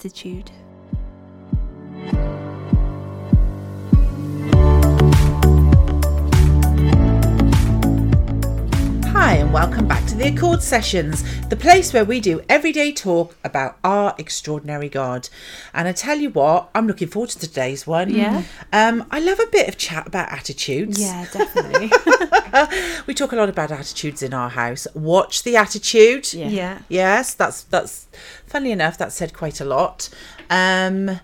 attitude. And welcome back to the Accord Sessions, the place where we do everyday talk about our extraordinary God. And I tell you what, I'm looking forward to today's one. Yeah. Um, I love a bit of chat about attitudes. Yeah, definitely. We talk a lot about attitudes in our house. Watch the attitude. Yeah. yeah. Yes, that's that's funnily enough, that's said quite a lot. Um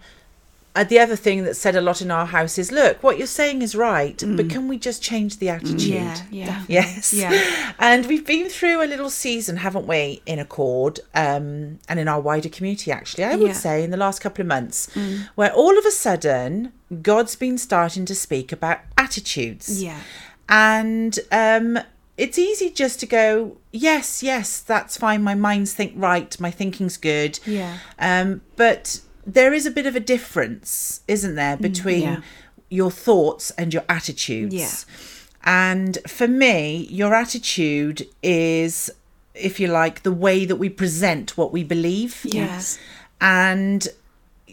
uh, the other thing that's said a lot in our house is look, what you're saying is right, but can we just change the attitude? Yeah. Yeah. Yes. Yeah. And we've been through a little season, haven't we, in Accord um, and in our wider community, actually, I would Yeah. say, in the last couple of months, where all of a sudden God's been starting to speak about attitudes. Yeah. And um, it's easy just to go, yes, yes, that's fine. My mind's think right. My thinking's good. Yeah. Um, but there is a bit of a difference, isn't there, mm, between yeah. your thoughts and your attitudes. Yeah. And for me, your attitude is, if you like, the way that we present what we believe. Yes. And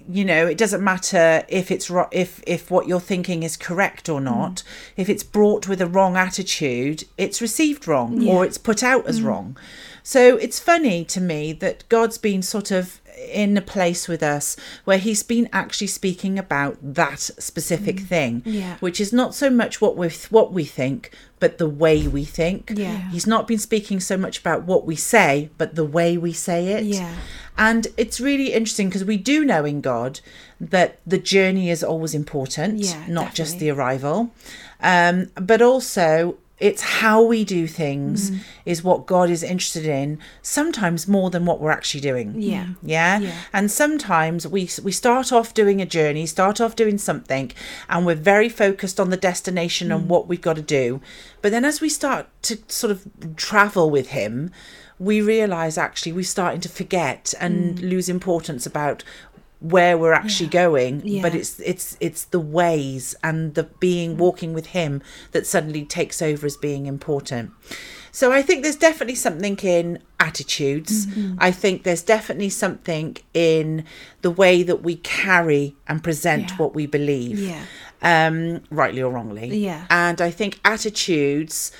you know, it doesn't matter if it's ro- if if what you're thinking is correct or mm. not. If it's brought with a wrong attitude, it's received wrong or it's put out as mm. wrong. So it's funny to me that God's been sort of in a place with us where he's been actually speaking about that specific thing Yeah. which is not so much what we what we think but the way we think Yeah. he's not been speaking so much about what we say but the way we say it Yeah. and it's really interesting because we do know in God that the journey is always important, Yeah, not just the arrival. Um, but also, it's how we do things Mm. is what God is interested in, sometimes more than what we're actually doing. Yeah. Yeah? Yeah. And sometimes we we start off doing a journey, start off doing something, and we're very focused on the destination Mm. and what we've got to do. But then as we start to sort of travel with him, we realize actually we're starting to forget and lose importance about where we're actually going but Mm. It's it's it's the ways and the being walking with him that suddenly takes over as being important so i think there's definitely something in attitudes Mm-hmm. i think there's definitely something in the way that we carry and present Yeah. what we believe Yeah. um rightly or wrongly Yeah. and i think attitudes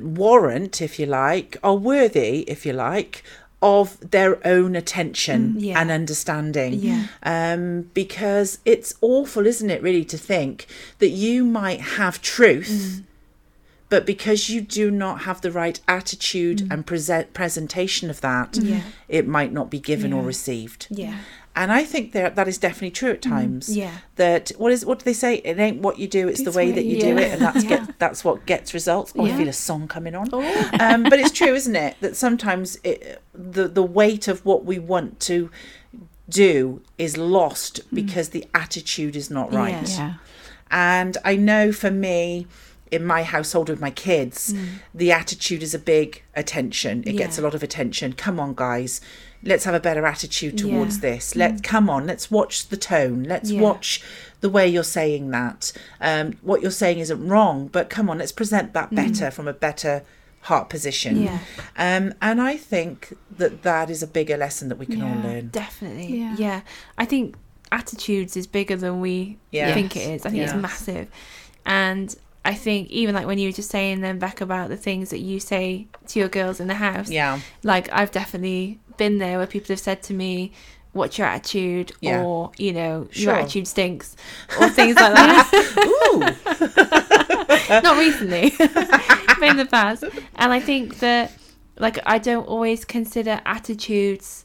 warrant if you like are worthy if you like of their own attention Mm, yeah. and understanding Yeah. um because it's awful isn't it really to think that you might have truth Mm. but because you do not have the right attitude and present presentation of that Mm. Yeah. it might not be given or received Yeah. And I think that that is definitely true at times. Mm, yeah. That what is what do they say? It ain't what you do; it's, the It's way that you you do do. it, and that's Yeah. get that's what gets results. Oh, I feel a song coming on. Oh. Um, but it's true, isn't it? That sometimes it, the the weight of what we want to do is lost because the attitude is not right. Mm. Yeah. Yeah. And I know for me, in my household with my kids, the attitude is a big attention. It gets a Mm. Lot of attention. Come on, guys, let's have a better attitude towards Yeah. this. Let come on, let's watch the tone. Let's Yeah. watch the way you're saying that. Um, what you're saying isn't wrong, but come on, let's present that better from a better heart position. Mm. Yeah. Um, and I think that that is a bigger lesson that we can all learn. Definitely. Yeah. Yeah. I think attitudes is bigger than we Yeah. think it is. I think Yes. it's massive. And I think even like when you were just saying then back about the things that you say to your girls in the house. Yeah. Like I've definitely been there where people have said to me, What's your attitude? Yeah. Or, you know, Sure. your attitude stinks or things like that. Ooh. not recently, but in the past. And I think that, like, I don't always consider attitudes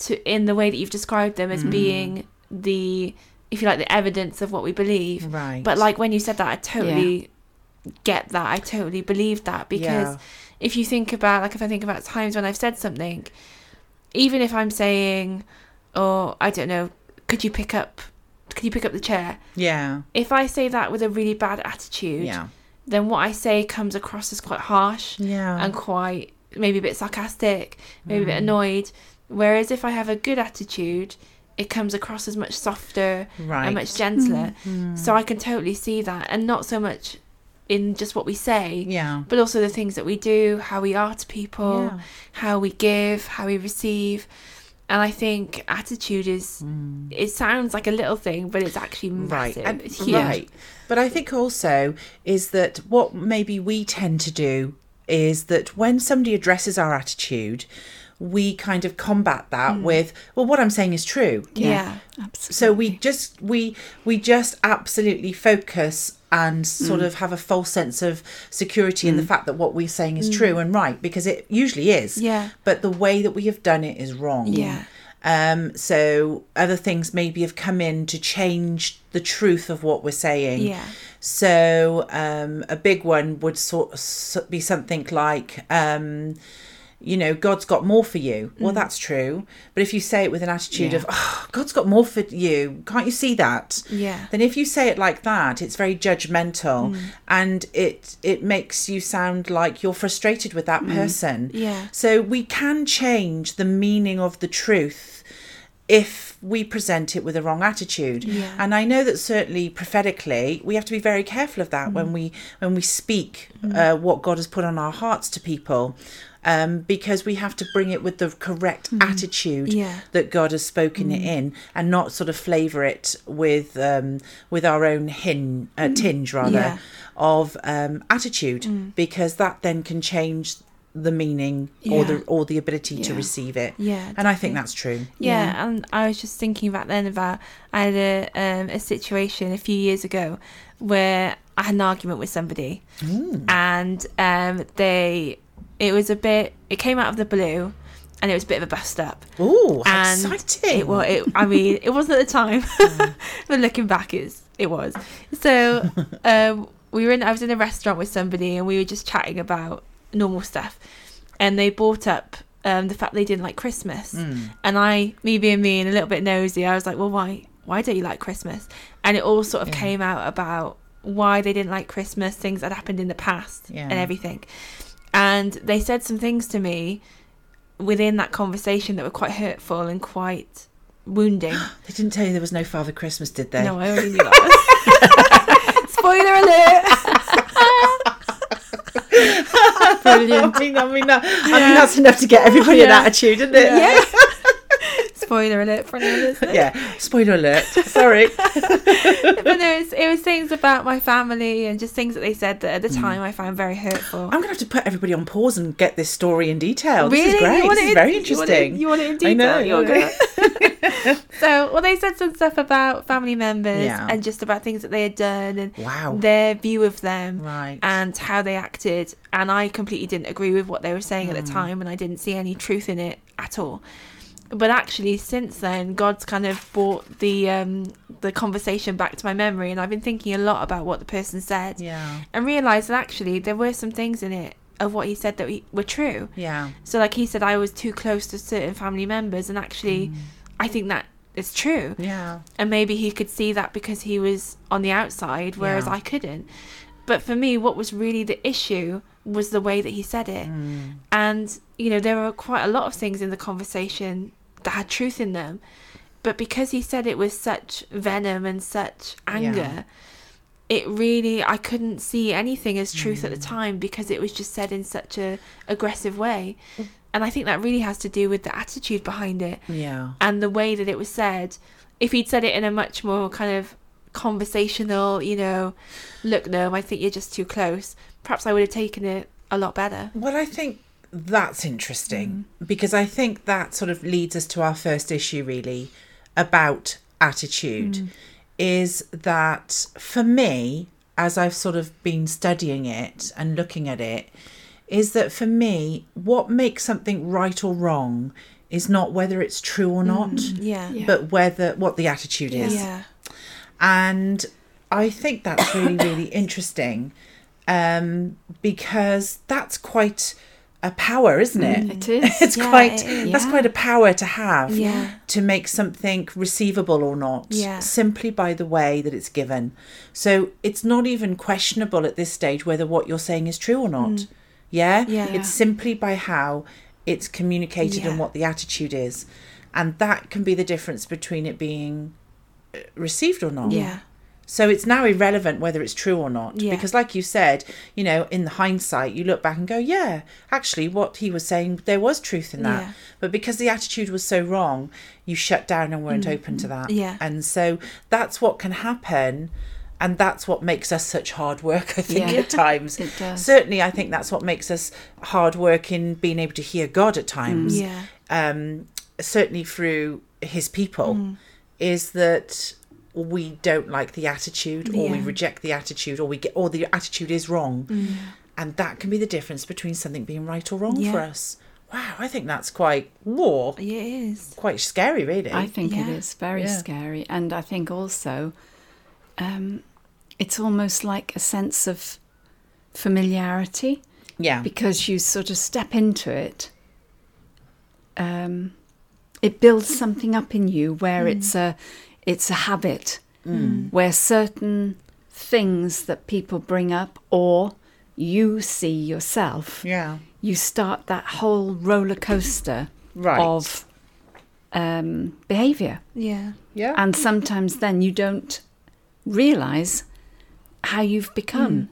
to in the way that you've described them Mm. as being the, if you like, the evidence of what we believe. Right. But like when you said that, I totally get that. I totally believe that because Yeah. if you think about, like, if I think about times when I've said something, even if I'm saying, oh, I don't know, could you pick up, could you pick up the chair? Yeah. If I say that with a really bad attitude, Yeah. then what I say comes across as quite harsh Yeah. and quite maybe a bit sarcastic, maybe a Mm. bit annoyed. Whereas if I have a good attitude, it comes across as much softer right. and much gentler. So I can totally see that, and not so much in just what we say, Yeah. but also the things that we do, how we are to people, Yeah. how we give, how we receive. And I think attitude is, mm. it sounds like a little thing, but it's actually massive. and- it's huge. right. But I think also is that what maybe we tend to do is that when somebody addresses our attitude, we kind of combat that mm. with, well, what I'm saying is true. Yeah. Absolutely. So we just we we just absolutely focus and sort Mm. of have a false sense of security in the fact that what we're saying is true and right because it usually is. Mm. Yeah. But the way that we have done it is wrong. Yeah. Um, so other things maybe have come in to change the truth of what we're saying. Yeah. So um, a big one would sort of be something like, um, you know, God's got more for you. Well, mm. that's true. But if you say it with an attitude Yeah. of, oh, God's got more for you, can't you see that? Yeah. Then if you say it like that, it's very judgmental, mm. and it it makes you sound like you're frustrated with that mm. person. Yeah. So we can change the meaning of the truth if we present it with a wrong attitude. Yeah. And I know that certainly prophetically, we have to be very careful of that when we when we speak uh, what God has put on our hearts to people. Um, because we have to bring it with the correct attitude Yeah. that God has spoken it in, and not sort of flavour it with um, with our own hin, uh, tinge rather Yeah. of um, attitude, because that then can change the meaning or the or the ability to receive it. Yeah, and I think that's true. Yeah, and I was just thinking back then about I had a um, a situation a few years ago where I had an argument with somebody, and um, they it was a bit it came out of the blue, and it was a bit of a bust up. And exciting! It was. It, I mean, it wasn't at the time, but looking back, it's it was. So um, we were in. I was in a restaurant with somebody, and we were just chatting about normal stuff, and they brought up um, the fact they didn't like Christmas, and I, me being me and a little bit nosy, I was like, well, why? Why don't you like Christmas? And it all sort of came out about why they didn't like Christmas, things that happened in the past, Yeah. and everything. And they said some things to me within that conversation that were quite hurtful and quite wounding. They didn't tell you there was no Father Christmas, did they? No, I already knew that. Spoiler alert! Brilliant. I mean, I mean, that, I mean that's enough to get everybody an attitude, isn't it? Yeah. Spoiler alert for anyone listening. Yeah. Spoiler alert. Sorry. But no, it's, it was things about my family and just things that they said that at the Mm. time I found very hurtful. I'm gonna have to put everybody on pause and get this story in detail. This Really? is great. This is in- very you want it- interesting. You want it in detail? I know. You're so, well, they said some stuff about family members Yeah. and just about things that they had done and Wow. their view of them Right. and how they acted. And I completely didn't agree with what they were saying at Hmm. the time, and I didn't see any truth in it at all. But actually, since then, God's kind of brought the um, the conversation back to my memory, and I've been thinking a lot about what the person said, Yeah. and realised that actually there were some things in it of what he said that we, were true. Yeah. So, like he said, I was too close to certain family members, and actually, Hmm. I think that is true. Yeah. And maybe he could see that because he was on the outside, whereas Yeah. I couldn't. But for me, what was really the issue was the way that he said it. Hmm. And, you know, there were quite a lot of things in the conversation had truth in them. But because he said it with such venom and such anger, it really I couldn't see anything as truth at the mm. time because it was just said in such a aggressive way. Mm. And I think that really has to do with the attitude behind it Yeah. and the way that it was said. If he'd said it in a much more kind of conversational, you know, look, no, I think you're just too close, perhaps I would have taken it a lot better. Well, I think that's interesting mm. because I think that sort of leads us to our first issue, really, about attitude. Mm. Is that for me, as I've sort of been studying it and looking at it, is that for me, what makes something right or wrong is not whether it's true or not, mm, Yeah. Yeah. but whether what the attitude is. Yeah. and I think that's really really interesting um, because that's quite a power, isn't it? It is. It's Yeah, quite it is. that's quite a power to have Yeah. to make something receivable or not Yeah. simply by the way that it's given. So it's not even questionable at this stage whether what you're saying is true or not. Yeah? Mm. Yeah. It's simply by how it's communicated and what the attitude is. And that can be the difference between it being uh, received or not. Yeah. So it's now irrelevant whether it's true or not. Yeah. Because, like you said, you know, in the hindsight, you look back and go, yeah, actually, what he was saying, there was truth in that. Yeah. But because the attitude was so wrong, you shut down and weren't open to that. Mm-hmm. Yeah. And so that's what can happen. And that's what makes us such hard work, I think, Yeah. at times. It does. Certainly, I think that's what makes us hard work in being able to hear God at times Yeah. um, certainly through his people, Mm. is that we don't like the attitude, or we reject the attitude, or we get, or the attitude is wrong, Mm. and that can be the difference between something being right or wrong for us. Wow, I think that's quite war, it is. quite scary, really. I think it Yeah. is very Yeah. scary, and I think also um, it's almost like a sense of familiarity yeah, because you sort of step into it. Um, it builds something up in you where it's a it's a habit where certain things that people bring up or you see yourself yeah, you start that whole roller coaster right, of um, behavior Yeah. yeah, and sometimes then you don't realize how you've become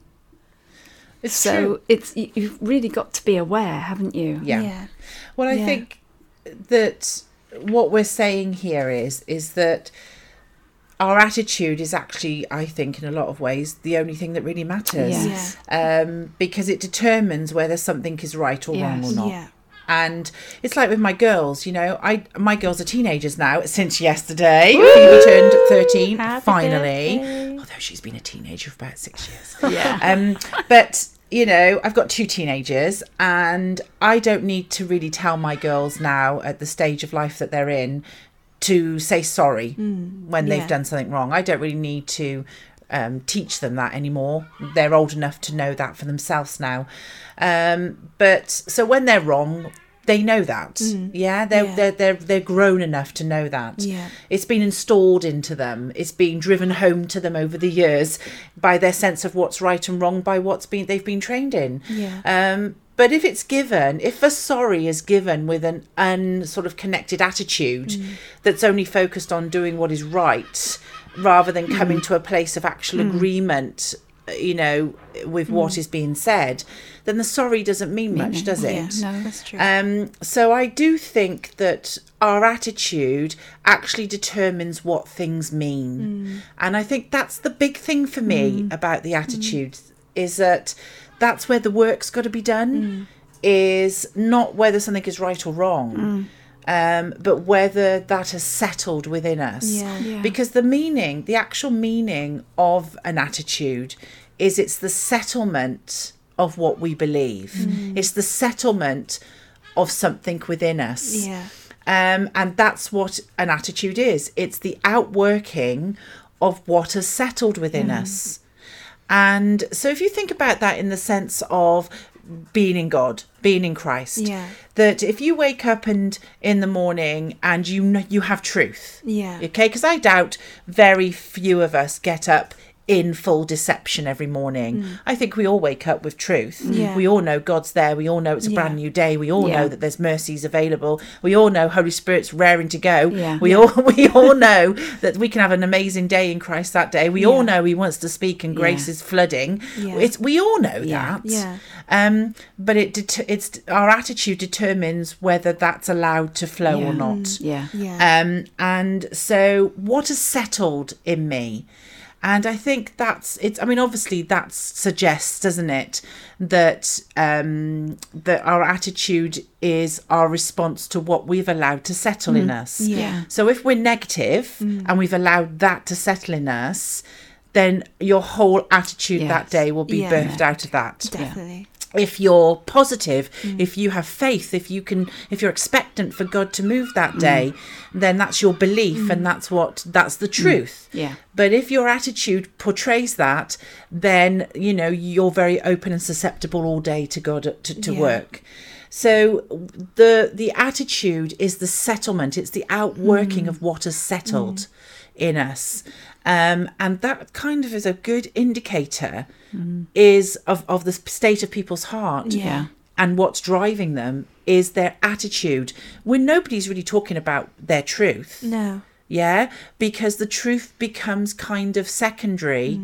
it's so true. it's you- you've really got to be aware haven't you Yeah. Yeah. Well, I Yeah. think that what we're saying here is is that our attitude is actually, I think, in a lot of ways, the only thing that really matters. Yes. Um, because it determines whether something is right or wrong or not. Yeah. And it's like with my girls, you know, I my girls are teenagers now since yesterday. Phoebe turned thirteen Happy finally. birthday. Although she's been a teenager for about six years. yeah Um, but you know, I've got two teenagers, and I don't need to really tell my girls now at the stage of life that they're in to say sorry when they've done something wrong. I don't really need to um, teach them that anymore. They're old enough to know that for themselves now. Um, but so when they're wrong, they know that. Yeah, they're, Yeah. they're they're they're grown enough to know that. Yeah. It's been installed into them. It's been driven home to them over the years by their sense of what's right and wrong, by what's been they've been trained in. Yeah. Um, but if it's given, if a sorry is given with an un sort of connected attitude mm. that's only focused on doing what is right, rather than coming mm. to a place of actual mm. agreement, uh, you know, with what is being said, then the sorry doesn't mean much, does Yeah. it? no That's true. Um, so I do think that our attitude actually determines what things mean, and I think that's the big thing for me about the attitude is that that's where the work's got to be done. Is not whether something is right or wrong. Um, but whether that has settled within us. Yeah. Yeah. Because the meaning, the actual meaning of an attitude is it's the settlement of what we believe. It's the settlement of something within us. yeah. Um, and that's what an attitude is it's the outworking of what has settled within us. And so if you think about that in the sense of being in God, being in Christ, Yeah. that if you wake up and in the morning and you know you have truth, Yeah. okay, because I doubt very few of us get up in full deception every morning. I think we all wake up with truth. Mm. Yeah. We all know God's there. We all know it's a Yeah. brand new day. We all Yeah. know that there's mercies available. We all know Holy Spirit's raring to go. We all we all know that we can have an amazing day in Christ that day. We all know He wants to speak and grace is flooding. It's we all know that. Yeah. Um, but it det- it's our attitude determines whether that's allowed to flow or not. yeah Yeah. Um, and so what has settled in me? And I think that's it's I mean obviously that suggests, doesn't it, that um that our attitude is our response to what we've allowed to settle in us. Yeah. So if we're negative and we've allowed that to settle in us, then your whole attitude that day will be Yeah. birthed out of that Definitely. If you're positive mm. if you have faith if you can if you're expectant for god to move that mm. day then that's your belief mm. and that's what that's the truth. Yeah. but if your attitude portrays that then you know you're very open and susceptible all day to god uh, to, to Yeah. work. So the the attitude is the settlement. It's the outworking of what has settled in us um, and that kind of is a good indicator is of, of the state of people's heart Yeah. and what's driving them is their attitude when nobody's really talking about their truth No. Yeah, because the truth becomes kind of secondary,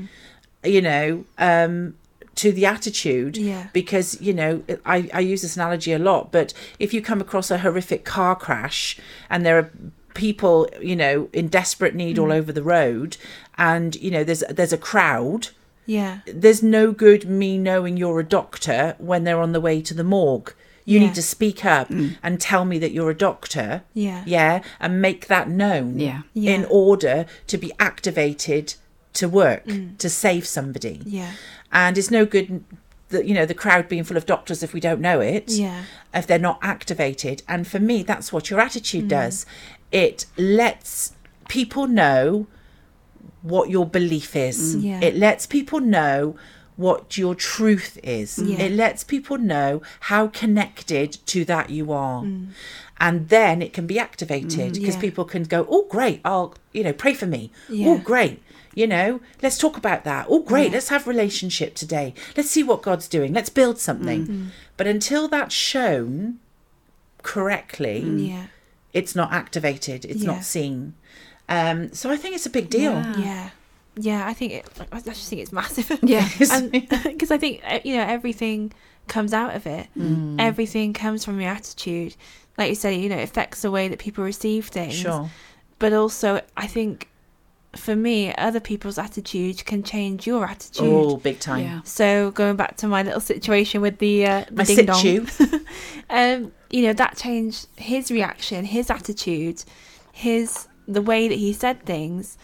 you know, um, to the attitude. Yeah. Because, you know, I, I use this analogy a lot, but if you come across a horrific car crash and there are people, you know, in desperate need all mm. over the road and, you know, there's there's a crowd, Yeah. there's no good me knowing you're a doctor when they're on the way to the morgue. You Yeah. need to speak up mm. and tell me that you're a doctor. Yeah. Yeah. And make that known. Yeah. Yeah. In order to be activated to work, mm. to save somebody. Yeah. And it's no good that, you know, the crowd being full of doctors if we don't know it. Yeah. If they're not activated. And for me, that's what your attitude Mm. does. It lets people know what your belief is. Mm. Yeah. It lets people know what your truth is. Yeah. It lets people know how connected to that you are. Mm. And then it can be activated because Yeah. people can go, oh, great, I'll, you know, pray for me. Oh, great. You know, let's talk about that. Oh, great, let's have relationship today. Let's see what God's doing. Let's build something. Mm-hmm. But until that's shown correctly, Yeah. It's not activated it's Yeah. not seen um so i think it's a big deal Yeah. Yeah. Yeah, I think it. I just think it's massive. Yeah. because I think uh, you know everything comes out of it. Mm. Everything comes from your attitude. Like you said, you know, it affects the way that people receive things. sure But also, I think for me, other people's attitude can change your attitude. oh big time Yeah. So going back to my little situation with the, uh, the my ding dong, um, you know, that changed his reaction, his attitude, his the way that he said things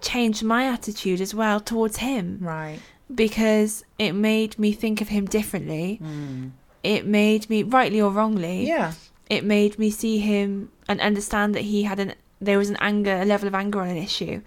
changed my attitude as well towards him right because it made me think of him differently. Hmm. It made me rightly or wrongly. yeah It made me see him and understand that he had an there was an anger, a level of anger on an issue.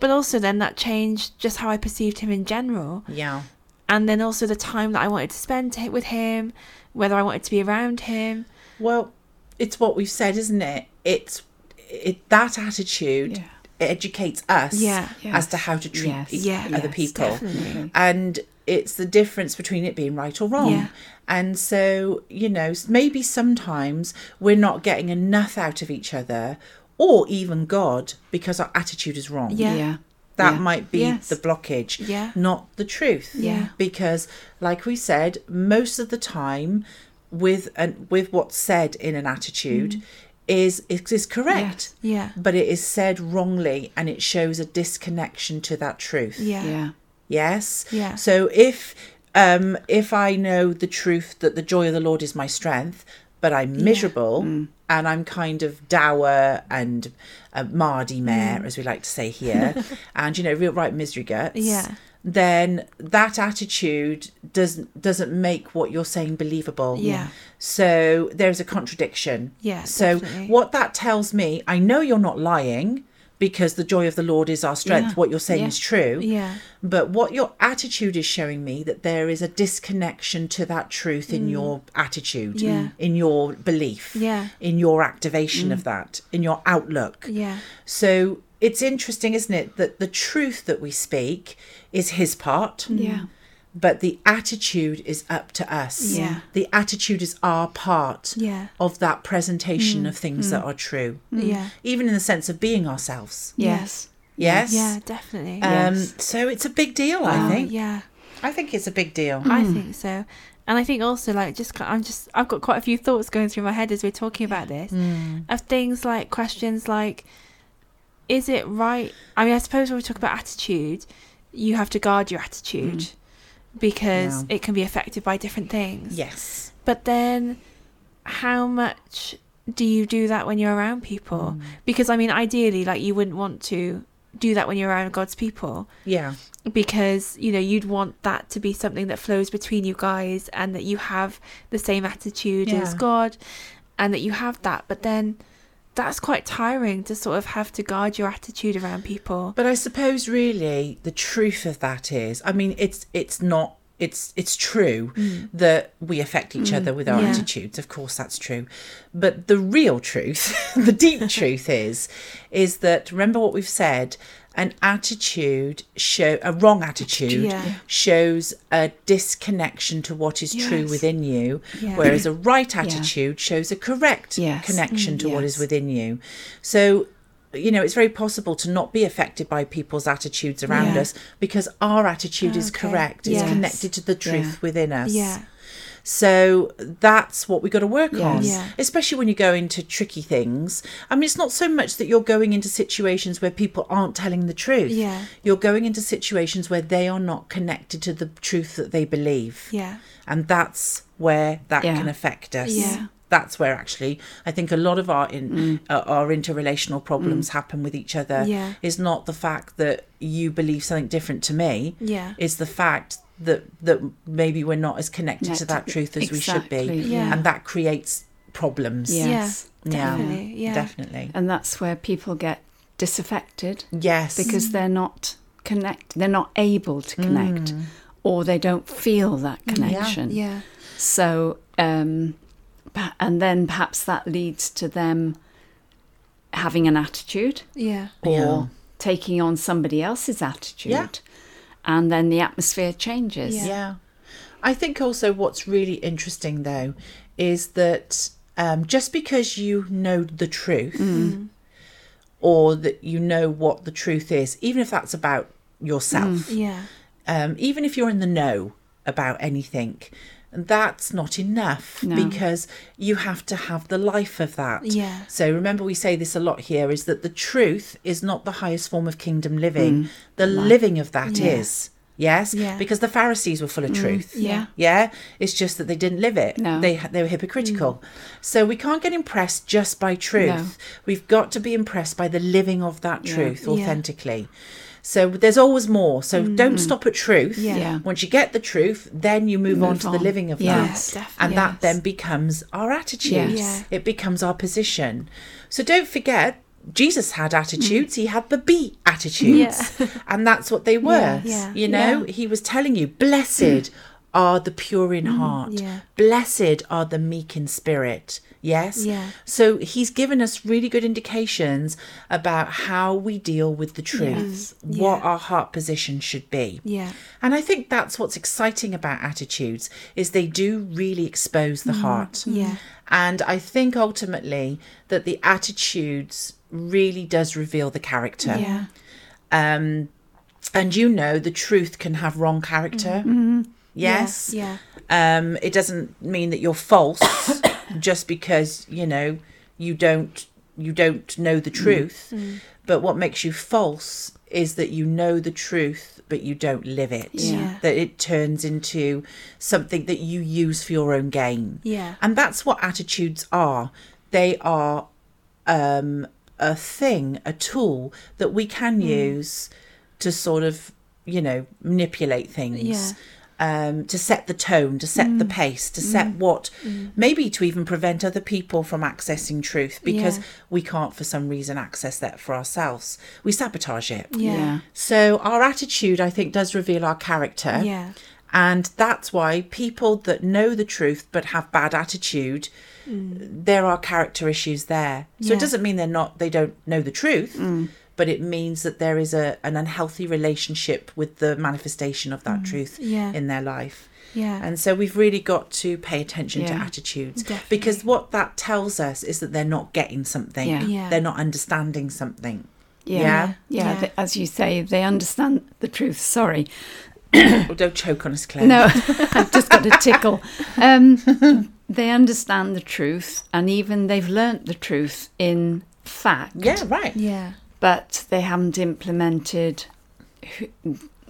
But also then that changed just how I perceived him in general yeah and then also the time that I wanted to spend with him, whether I wanted to be around him. Well it's what we've said isn't it it's it that attitude Yeah. educates us Yeah. as to how to treat Yes. Yeah, other yes, people definitely. and it's the difference between it being right or wrong Yeah. and so you know maybe sometimes we're not getting enough out of each other or even god because our attitude is wrong Yeah. Yeah. that Yeah. might be Yes. the blockage Yeah. not the truth Yeah. because like we said most of the time with and with what's said in an attitude is is, is correct Yes. Yeah. but it is said wrongly and it shows a disconnection to that truth Yeah. Yeah. yes Yeah. so if um if i know the truth that the joy of the lord is my strength but i'm miserable Mm. and i'm kind of dour and uh, mardy mare Mm. as we like to say here and you know real right misery guts Yeah. Then that attitude doesn't doesn't make what you're saying believable Yeah. so there's a contradiction Yeah, so definitely. what that tells me i know you're not lying because the joy of the lord is our strength Yeah. what you're saying Yeah. is true Yeah. but what your attitude is showing me that there is a disconnection to that truth in your attitude, Mm. Yeah. in your belief, Yeah. in your activation of that, in your outlook. Yeah. So it's interesting, isn't it, that the truth that we speak is his part, Yeah. but the attitude is up to us. Yeah. The attitude is our part Yeah. of that presentation mm. of things mm. that are true, mm. Yeah. even in the sense of being ourselves. Yes. Yes. Yeah, definitely. Um, Yes. So it's a big deal, Oh, I think. Yeah. I think it's a big deal. I think so. And I think also like just I'm just I've got quite a few thoughts going through my head as we're talking about this of things like questions like is it right I mean I suppose when we talk about attitude you have to guard your attitude mm. because Yeah. it can be affected by different things. Yes. But then how much do you do that when you're around people? Mm. Because I mean ideally like you wouldn't want to do that when you're around God's people Yeah. because you know you'd want that to be something that flows between you guys and that you have the same attitude as God and that you have that but then that's quite tiring to sort of have to guard your attitude around people. But I suppose really the truth of that is, I mean, it's it's not it's it's true that we affect each other with our Mm. Yeah. attitudes. Of course, that's true. But the real truth, the deep truth is, is that remember what we've said. An attitude show a wrong attitude Yeah. Shows a disconnection to what is true within you, Yeah. whereas a right attitude shows a correct Yes. connection Mm, to what is within you. So you know, it's very possible to not be affected by people's attitudes around Yeah. us because our attitude is Okay. correct. It's connected to the truth Yeah. within us. Yeah. So that's what we've got to work on, Yeah. especially when you go into tricky things. I mean, it's not so much that you're going into situations where people aren't telling the truth. Yeah. You're going into situations where they are not connected to the truth that they believe. Yeah. And that's where that Yeah. can affect us. Yeah. That's where actually I think a lot of our in uh, our interrelational problems happen with each other. Yeah. Is not the fact that you believe something different to me. Yeah. Is the fact that that maybe we're not as connected to that truth as we should be, yeah. and that creates problems. Yes. Yeah. Yeah. Definitely. Yeah. Definitely. And that's where people get disaffected Yes. because they're not connect they're not able to connect or they don't feel that connection. Yeah. So um pa- and then perhaps that leads to them having an attitude Yeah. or Yeah. taking on somebody else's attitude. Yeah. And then the atmosphere changes. Yeah. Yeah. I think also what's really interesting though is that um, just because you know the truth or that you know what the truth is, even if that's about yourself, Yeah. um, even if you're in the know about anything, that's not enough No. because you have to have the life of that. Yeah. So remember, we say this a lot here is that the truth is not the highest form of kingdom living. Mm. The living of that is. Yeah. Yes, Yeah. because the Pharisees were full of mm. truth. Yeah. Yeah, it's just that they didn't live it. No. They they were hypocritical. Mm. So we can't get impressed just by truth. We've got to be impressed by the living of that truth Yeah. authentically. So there's always more. So mm. don't stop at truth. Yeah. Yeah. Once you get the truth, then you move, on Move to the living of Yes, that. definitely. And that then becomes our attitude. Yes. Yeah. It becomes our position. So don't forget Jesus had attitudes. Mm. He had the be attitudes. and that's what they were. Yeah. Yeah. You know, Yeah. he was telling you, blessed mm. are the pure in mm. heart. Yeah. Blessed are the meek in spirit. Yes. Yeah. So he's given us really good indications about how we deal with the truth, what Yeah. our heart position should be. Yeah. And I think that's what's exciting about attitudes is they do really expose the heart. Yeah. And I think ultimately that the attitudes really does reveal the character. Yeah. Um and you know the truth can have wrong character. Yes. Yeah. Um it doesn't mean that you're false just because, you know, you don't you don't know the truth. But what makes you false is that you know the truth but you don't live it. Yeah. That it turns into something that you use for your own gain. Yeah. And that's what attitudes are. They are um, a thing, a tool that we can Mm. use to sort of, you know, manipulate things. Yeah. Um, to set the tone, to set the Mm. pace, to set what, maybe to even prevent other people from accessing truth because Yeah. we can't, for some reason, access that for ourselves. We sabotage it. Yeah. So, our attitude, I think, does reveal our character. Yeah. And that's why people that know the truth but have bad attitude, there are character issues there. So Mm. Yeah. it doesn't mean they're not they don't know the truth, but it means that there is a an unhealthy relationship with the manifestation of that truth Mm. Yeah. in their life. Yeah. And so we've really got to pay attention to attitudes Definitely. because what that tells us is that they're not getting something. Yeah. Yeah. They're not understanding something. Yeah. Yeah. Yeah. Yeah. th- as you say, they understand the truth. Sorry. Oh, don't choke on us, Clare. No, I've just got a tickle. Um, they understand the truth, and even they've learnt the truth in fact. Yeah, right. yeah. But they haven't implemented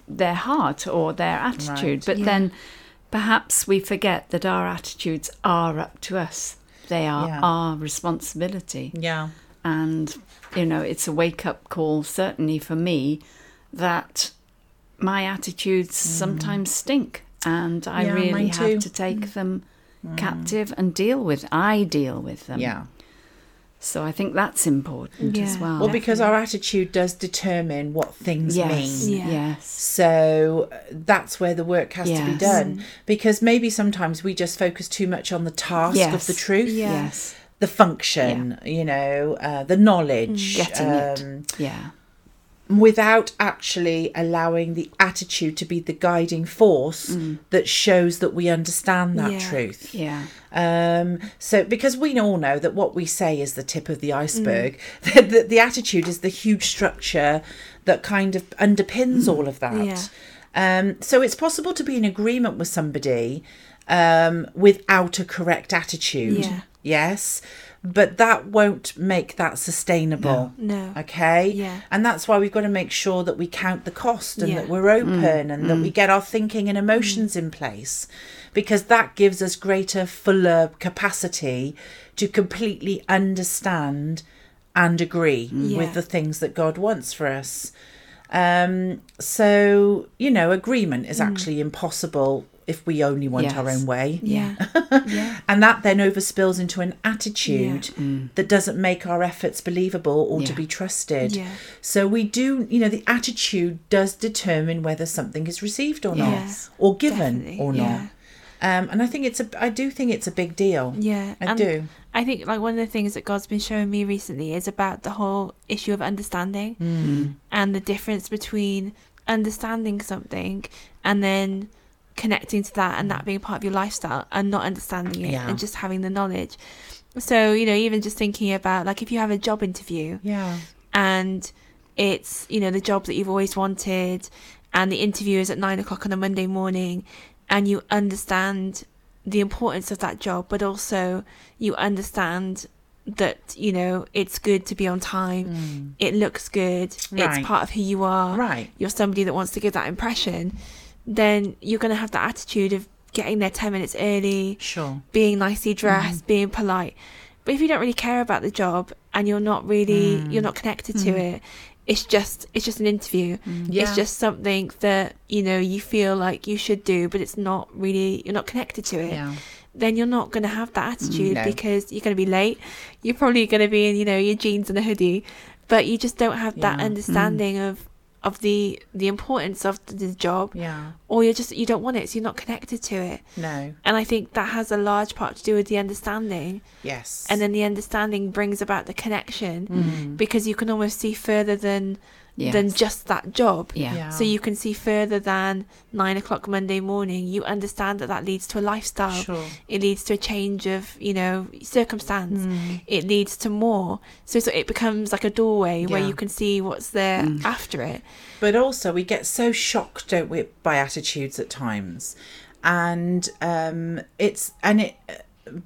their heart or their attitude. Right. But Yeah. then perhaps we forget that our attitudes are up to us. They are Yeah. our responsibility. Yeah. And, you know, it's a wake up call, certainly for me, that my attitudes sometimes stink. And I Mm. Yeah, really have. Mm. to take them captive and deal with. I deal with them. Yeah. So I think that's important as Yeah. well. Well, because our attitude does determine what things yes, mean. Yeah. yes, So uh, that's where the work has to be done. Because maybe sometimes we just focus too much on the task of the truth, Yeah. yes, the function, you know, uh, the knowledge. Getting it. um, yeah, without actually allowing the attitude to be the guiding force that shows that we understand that Yeah. truth. Yeah. Um, so, because we all know that what we say is the tip of the iceberg, the, the, the attitude is the huge structure that kind of underpins all of that. Yeah. Um, so, it's possible to be in agreement with somebody um, without a correct attitude. Yeah. Yes. But that won't make that sustainable. No. Okay. Yeah. And that's why we've got to make sure that we count the cost and Yeah. that we're open mm. and that we mm. get our thinking and emotions mm. in place because that gives us greater, fuller capacity to completely understand and agree Yeah. with the things that God wants for us. Um, so, you know, agreement is actually impossible if we only want our own way. Yeah. yeah. And that then overspills into an attitude that doesn't make our efforts believable or to be trusted. Yeah. So we do, you know, the attitude does determine whether something is received or not, Yes. or given Definitely, or yeah. not. Um, and I think it's a, I do think it's a big deal. Yeah. I and do. I think like one of the things that God's been showing me recently is about the whole issue of understanding Mm. and the difference between understanding something and then connecting to that and that being part of your lifestyle and not understanding it Yeah. and just having the knowledge. So, you know, even just thinking about like if you have a job interview Yeah. and it's you know the job that you've always wanted and the interview is at nine o'clock on a monday morning and you understand the importance of that job but also you understand that you know it's good to be on time it looks good Mm. Right. it's part of who you are Right. you're somebody that wants to give that impression then you're going to have that attitude of getting there 10 minutes early Sure. being nicely dressed, Mm-hmm. being polite. But if you don't really care about the job and you're not really Mm. you're not connected to it, it's just it's just an interview. Yeah. It's just something that, you know, you feel like you should do, but it's not really you're not connected to it. Yeah. Then you're not going to have that attitude No. because you're going to be late. You're probably going to be in, you know, your jeans and a hoodie, but you just don't have that Yeah. Mm. understanding of of the the importance of the job Yeah. or you're just you don't want it so you're not connected to it No. and I think that has a large part to do with the understanding. Yes. And then the understanding brings about the connection Mm. because you can almost see further than than just that job. Yeah. Yeah. So you can see further than nine o'clock Monday morning. You understand that that leads to a lifestyle. Sure. It leads to a change of you know circumstance. Mm. It leads to more. So, so it becomes like a doorway where you can see what's there after it. But also, we get so shocked, don't we, by attitudes at times, and um, it's and it,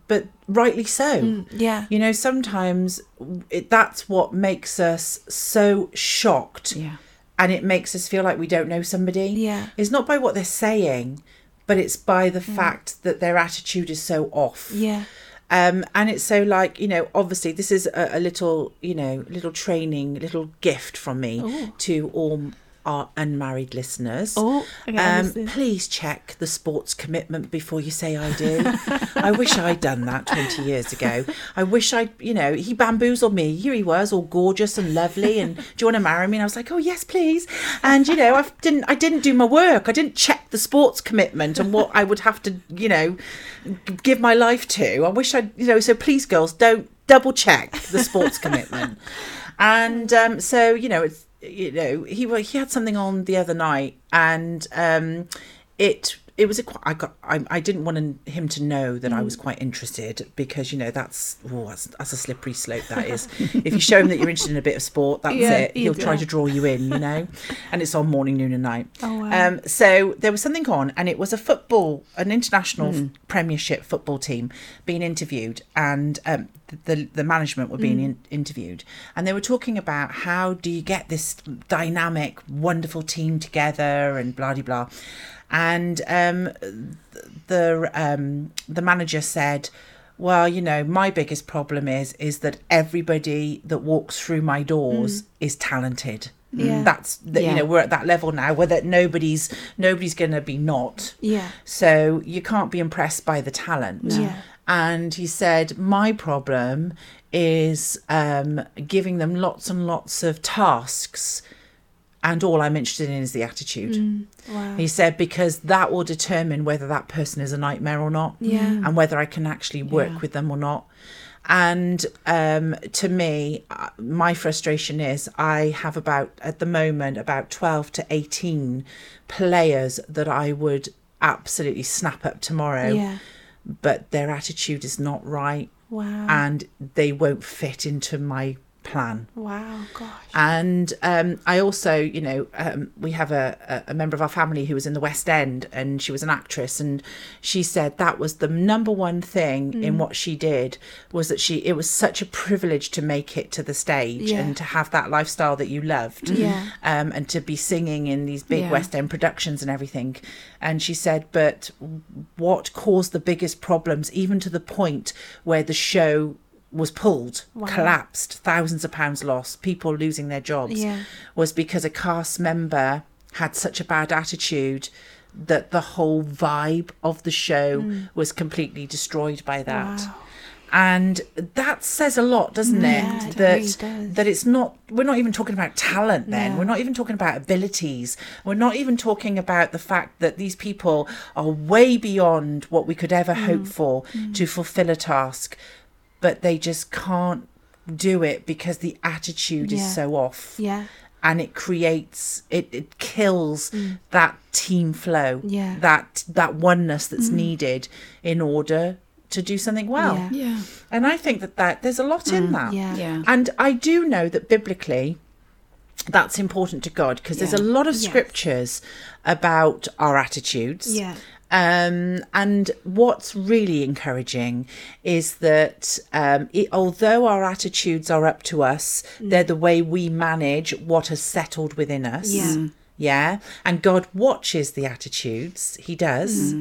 but rightly so. Mm, yeah. You know, sometimes it, that's what makes us so shocked, Yeah. and it makes us feel like we don't know somebody. Yeah. It's not by what they're saying, but it's by the fact that their attitude is so off. Yeah. Um, and it's so like you know, obviously, this is a, a little you know, little training, little gift from me Ooh. to all our unmarried listeners. Oh, okay, Um, please check the sports commitment before you say I do. I wish I'd done that 20 years ago. I wish I'd, you know, he bamboozled me. Here he was, all gorgeous and lovely. And do you want to marry me? And I was like, oh yes, please. And you know, I didn't, I didn't do my work. I didn't check the sports commitment and what I would have to, you know, give my life to. I wish I'd, you know. So please, girls, don't double check the sports commitment. And um, so, you know, it's you know he he had something on the other night, and um, it it was a I got I, I didn't want him to know that I was quite interested because you know that's oh, that's, that's a slippery slope that is. if you show him that you're interested in a bit of sport, that's Yeah, it. He'll try to draw you in, you know. and it's on morning, noon, and night. Oh, wow. Um, so there was something on, and it was a football, an international f- Premiership football team being interviewed, and um, the the management were being in, interviewed, and they were talking about how do you get this dynamic, wonderful team together, and blah blah blah, and um, the um, the manager said. Well, you know, my biggest problem is is that everybody that walks through my doors is talented. Yeah. That's that you know we're at that level now where that nobody's nobody's going to be not. Yeah. So you can't be impressed by the talent. Yeah. And he said, my problem is um, giving them lots and lots of tasks, and all I'm interested in is the attitude. Mm. Wow. He said because that will determine whether that person is a nightmare or not, Yeah. and whether I can actually work Yeah. with them or not. And um, to me, uh, my frustration is I have about, at the moment, about 12 to 18 players that I would absolutely snap up tomorrow, Yeah. but their attitude is not right Wow. and they won't fit into my plan. wow. Gosh. And um, I also, you know, um, we have a, a member of our family who was in the West End and she was an actress. And she said that was the number one thing Mm. in what she did was that she, it was such a privilege to make it to the stage Yeah. and to have that lifestyle that you loved. Yeah. Um, and to be singing in these big Yeah. West End productions and everything. And she said, but what caused the biggest problems, even to the point where the show was pulled, Wow. collapsed, thousands of pounds lost, people losing their jobs, Yeah. was because a cast member had such a bad attitude that the whole vibe of the show was completely destroyed by that. Mm. Wow. And that says a lot, doesn't Yeah, it? it that really does. that it's not we're not even talking about talent then. No. We're not even talking about abilities. We're not even talking about the fact that these people are way beyond what we could ever Mm. hope for to fulfill a task, but they just can't do it because the attitude Yeah. is so off Yeah. and it creates it, it kills that team flow Mm. Yeah. Mm. that that oneness that's needed in order to do something well Yeah. Yeah. and i think that that there's a lot in that Yeah. Yeah. and i do know that biblically that's important to god because there's a lot of Yes. scriptures about our attitudes Yeah. Um, and what's really encouraging is that um, it, although our attitudes are up to us, they're the way we manage what has settled within us. Yeah. Mm. Yeah. And God watches the attitudes, He does.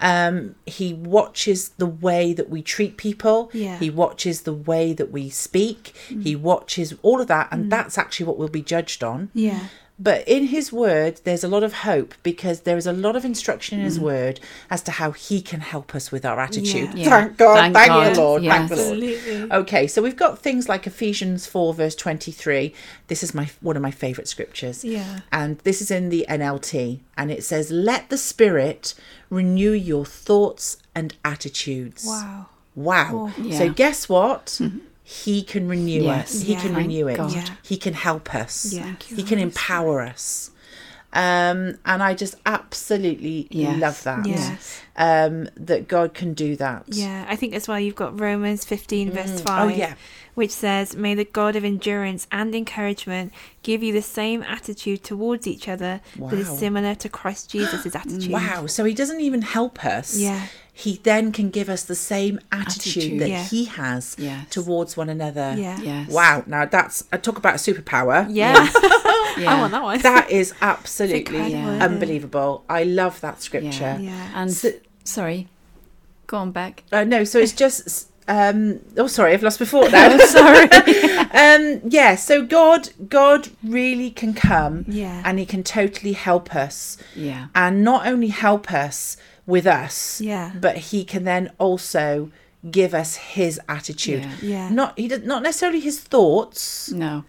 Um, he watches the way that we treat people. Yeah. He watches the way that we speak. He watches all of that. And that's actually what we'll be judged on. Yeah. But in his word, there's a lot of hope because there is a lot of instruction in his mm-hmm. word as to how he can help us with our attitude. Yeah. Yeah. Thank God. Thank Thank, God. you, Lord. Thank the Lord. Absolutely. Okay, so we've got things like Ephesians 4, verse 23. This is my one of my favourite scriptures. Yeah. And this is in the NLT. And it says, Let the Spirit renew your thoughts and attitudes. Wow. Wow. Oh. So guess what? Mm-hmm. He can renew Yes. us. He Yeah. can renew it. God. Yeah. He can help us. Yeah. You, He can empower us. Um, and I just absolutely Yes. love that. Yes. Um, that God can do that. Yeah, I think as well you've got Romans 15, verse 5, Oh, yeah. which says, May the God of endurance and encouragement give you the same attitude towards each other that is similar to Christ Jesus' attitude. Wow. So he doesn't even help us. Yeah. He then can give us the same attitude, Attitude. that Yeah. he has Yes. towards one another. Yeah. Yes. Wow. Now that's I talk about a superpower. Yeah. Yeah. I want that one. That is absolutely Yeah. unbelievable. I love that scripture. Yeah. And So- sorry, go on back. Uh, no, so it's just. Um, oh, sorry, I've lost before thought now. sorry. um, yeah, so God, God really can come, Yeah. and He can totally help us, Yeah. and not only help us with us, Yeah. but He can then also give us His attitude. Yeah. Yeah. Not He does not necessarily His thoughts No.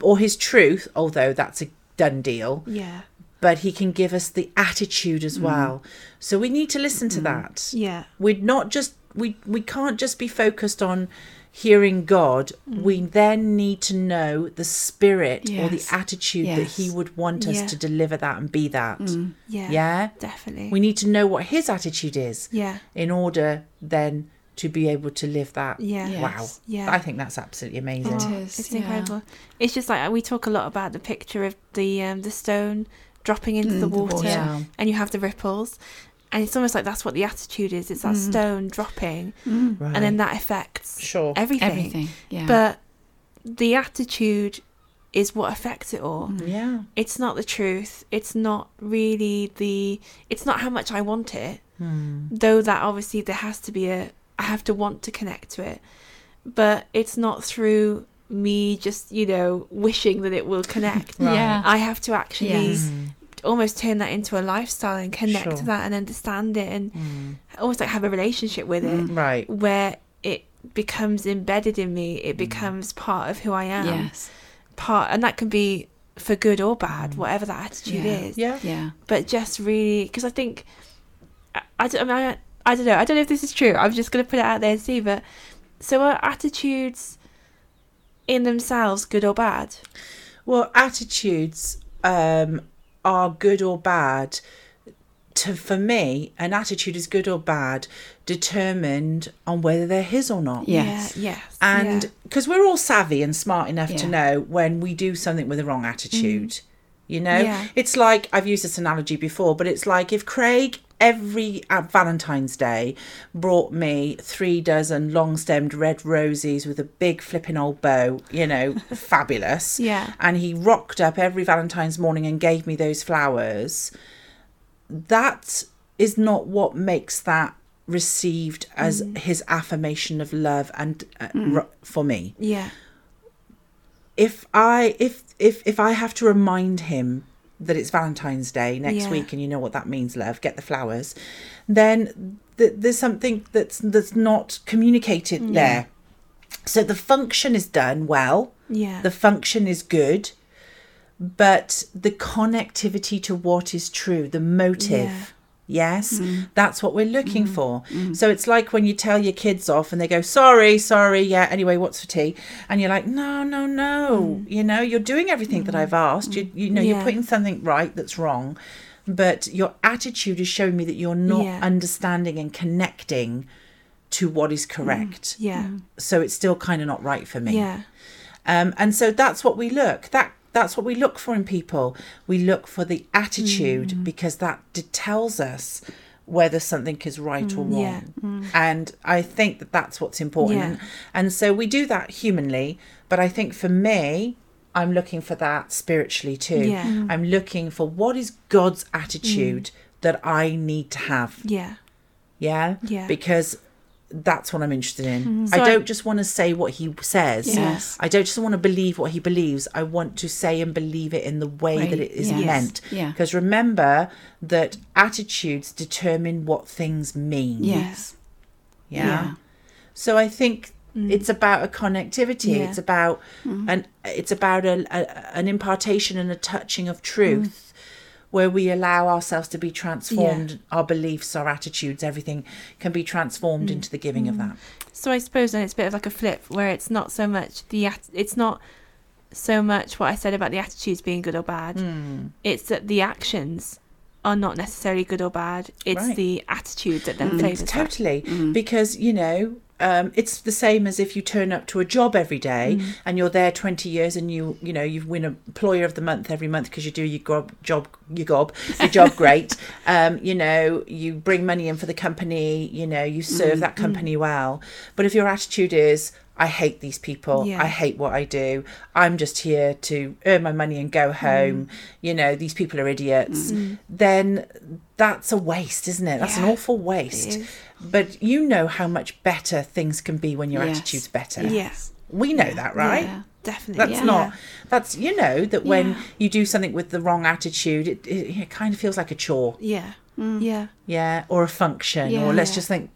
or His truth, although that's a done deal. Yeah. But He can give us the attitude as well. So we need to listen to that. Mm. Yeah. we're not just we we can't just be focused on hearing god we then need to know the spirit or the Yes. attitude that he would want us Yeah. to deliver that and be that Yeah. yeah Definitely. we need to know what his attitude is yeah. in order then to be able to live that Yeah. Yeah. wow Yeah. i think that's absolutely amazing It Oh, It's yeah. incredible. It's just like we talk a lot about the picture of the um, the stone dropping into Mm, the the water, water. Yeah. and you have the ripples, and it's almost like that's what the attitude is. It's that mm. stone dropping, mm. right and then that affects sure everything. Everything. Yeah. But the attitude is what affects it all. Mm. yeah It's not the truth. It's not really the. It's not how much I want it. Hmm. Though that obviously there has to be a. I have to want to connect to it, but it's not through me just you know wishing that it will connect. Right. Yeah. I have to actually Yes. Hmm. Almost turn that into a lifestyle and connect Sure. to that and understand it and Hmm. almost like have a relationship with it right where it becomes embedded in me. It becomes part of who I am. yes. Part and that can be for good or bad, whatever that attitude Yeah. is. yeah Yeah. But just really because I think I, I, don't- I, mean, I, I don't know. I don't know if this is true. I'm just gonna put it out there and see. But So are attitudes in themselves good or bad? Well, attitudes um, are good or bad. To for me, an attitude is good or bad, determined on whether they're his or not. Yes. Yeah, yes. And yeah. because we're all savvy and smart enough to know when we do something with the wrong mm-hmm. attitude. You know, Yeah. it's like I've used this analogy before, but it's like if Craig every at Valentine's Day brought me three dozen long stemmed red roses with a big flipping old bow, you know, fabulous. Yeah. And he rocked up every Valentine's morning and gave me those flowers. That is not what makes that received as his affirmation of love and uh, r- for me yeah. if I if if if I have to remind him that it's Valentine's Day next Yeah. week and you know what that means, love, get the flowers, then th- there's something that's that's not communicated there. So the function is done well. Yeah. The function is good, but the connectivity to what is true, the motive. Yes, mm. that's what we're looking mm. for. Mm. So it's like when you tell your kids off and they go, sorry, sorry, yeah, anyway, what's for tea? And you're like, no, no, no. You know, you're doing everything that I've asked. You, you know, you're putting something right that's wrong. But your attitude is showing me that you're not Yeah. understanding and connecting to what is correct. yeah. So it's still kind of not right for me. Yeah. Um, and so that's what we look. That that's what we look for in people. We look for the attitude Mm. because that tells us whether something is right or wrong. yeah. And I think that that's what's important. Yeah. And, so we do that humanly, but I think for me, I'm looking for that spiritually too. Yeah. Mm. I'm looking for what is God's attitude that I need to have. Yeah. Yeah. Yeah. Because that's what I'm interested in. Mm-hmm. So I I- don't just want to say what he says. Yes. I don't just want to believe what he believes. I want to say and believe it in the way Way- that it is yes. meant. Yeah. Because remember that attitudes determine what things mean. Yes. Yeah. Yeah. So I think mm. it's about a connectivity. Yeah. It's about mm-hmm. an it's about a, a an impartation and a touching of truth. Mm. Where we allow ourselves to be transformed, our beliefs, our attitudes, everything can be transformed mm. into the giving of mm. that. So I suppose then it's a bit of like a flip where it's not so much the at- it's not so much what I said about the attitudes being good or bad. Hmm. It's that the actions are not necessarily good or bad. It's Right. the attitude that then flavors that. Totally, mm. because you know, um, it's the same as if you turn up to a job every day and you're there twenty years and you you know you win Employer of the Month every month because you do your gob, job your gob your job great. Um, you know, you bring money in for the company. You know, you serve that company well. But if your attitude is I hate these people. Yeah. I hate what I do. I'm just here to earn my money and go home. You know, these people are idiots. Then that's a waste, isn't it? That's an awful waste. But you know how much better things can be when your Yes. attitude's better. Yes. We know that, right? Yeah. Definitely. That's yeah. not. That's you know that when Yeah. you do something with the wrong attitude, it, it, it kind of feels like a chore, Yeah. Mm. Yeah. yeah, or a function, Yeah. or let's just think,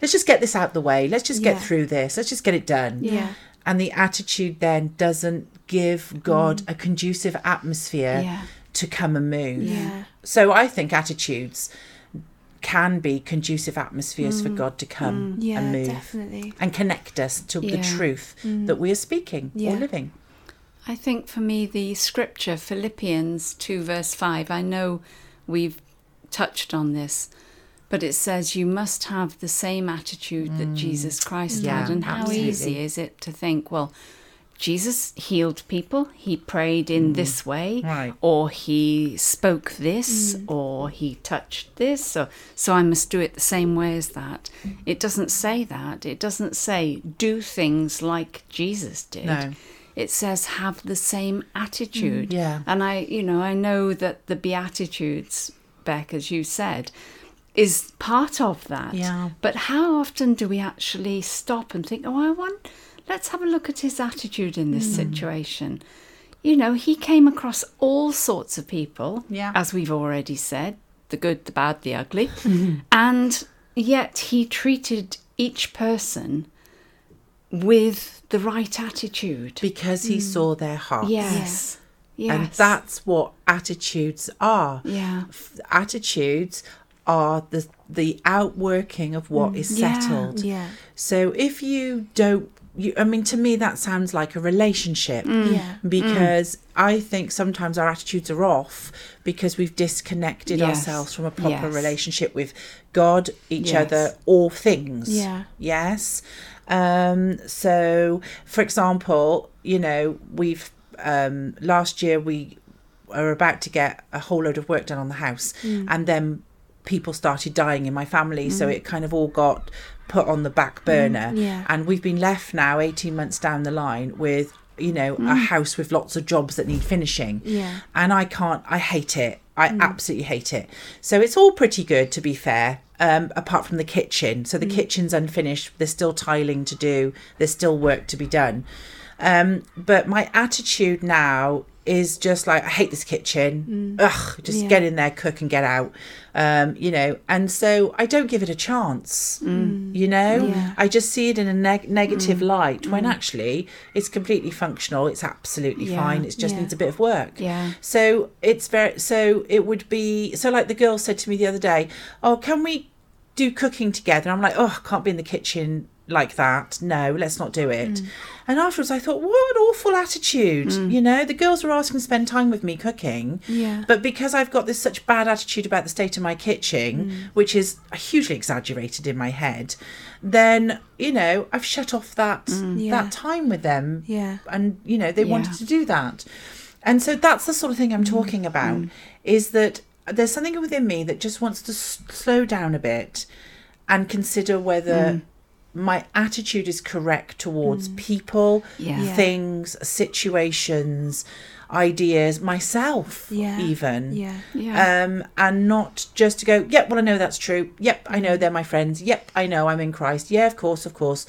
let's just get this out the way, let's just get Yeah. through this, let's just get it done. Yeah. And the attitude then doesn't give God mm. a conducive atmosphere Yeah. to come and move. Yeah. So I think attitudes can be conducive atmospheres for mm. God to come Yeah. and move Definitely. and connect us to the Yeah. truth that we are speaking Yeah. or living. I think for me, the scripture, Philippians 2, verse 5, I know we've touched on this, but it says you must have the same attitude that mm. Jesus Christ Yeah, had. And how absolutely. easy is it to think, well, Jesus healed people, he prayed in mm. this way, Right. or he spoke this, mm. or he touched this, or, so I must do it the same way as that. It doesn't say that. It doesn't say do things like Jesus did No. it says have the same attitude. yeah. And I, you know, I know that the Beatitudes, Beck, as you said, is part of that. Yeah. But how often do we actually stop and think, oh, I want, let's have a look at his attitude in this mm. situation? You know, he came across all sorts of people, Yeah. as we've already said the good, the bad, the ugly. and yet he treated each person with the right attitude. Because he mm. saw their hearts. Yes. Yes. And that's what attitudes are. Yeah. Attitudes are the the outworking of what is Mm, yeah. settled. Yeah. So if you don't, you, I mean, to me that sounds like a relationship Mm. Yeah. because I think sometimes our attitudes are off because we've disconnected Yes. ourselves from a proper Yes. relationship with God, each Yes. other, or things. Yeah. Yes. Um, so, for example, you know, we've um, last year we were about to get a whole load of work done on the house, mm. and then people started dying in my family, so mm. it kind of all got put on the back mm, burner. yeah. And we've been left now 18 months down the line with, you know, a house with lots of jobs that need finishing. Yeah. And I can't, I hate it. I absolutely hate it. So it's all pretty good, to be fair, um, apart from the kitchen. So the kitchen's unfinished. There's still tiling to do, there's still work to be done. Um, but my attitude now is just like, I hate this kitchen. Ugh, just Yeah. get in there, cook, and get out. Um, you know, and so I don't give it a chance. You know, Yeah. I just see it in a neg- negative light when actually it's completely functional. It's absolutely Yeah. fine. It just needs a bit of work. Yeah. So it's very so it would be so like the girl said to me the other day, "Oh, can we do cooking together?" I'm like, "Oh, I can't be in the kitchen like that. No, let's not do it." Mm. And afterwards I thought, "What an awful attitude." Mm. You know, the girls were asking to spend time with me cooking. Yeah. But because I've got this such bad attitude about the state of my kitchen, mm. which is hugely exaggerated in my head, then, you know, I've shut off that Yeah. that time with them Yeah. and you know they Yeah. wanted to do that and so that's the sort of thing i'm talking about is that there's something within me that just wants to s- slow down a bit and consider whether my attitude is correct towards people Yeah. Yeah. things situations ideas myself Yeah. even Yeah. Yeah. um, and not just to go, yep, well, I know that's true. Yep, I know they're my friends. Yep, I know I'm in Christ. Yeah, of course, of course.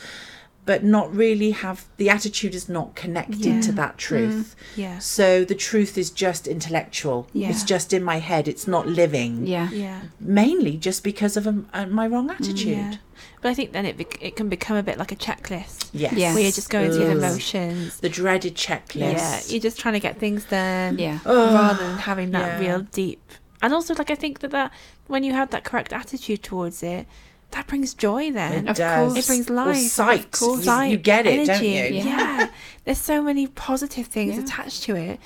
But not really have the attitude is not connected Yeah. to that truth. Yeah. So the truth is just intellectual. Yeah. It's just in my head. It's not living. yeah. Yeah. Mainly just because of um, uh, my wrong attitude. Yeah. But I think then it bec- it can become a bit like a checklist Yes. Yes. where you're just going through the motions. The dreaded checklist. Yeah, you're just trying to get things done. Yeah. rather than having that yeah. real deep. And also, like I think that that when you have that correct attitude towards it, that brings joy. Then It Of does. course. it brings Or life. sight. Of course. You- you get it, don't you? Yeah. Yeah. There's so many positive things Yeah. attached to it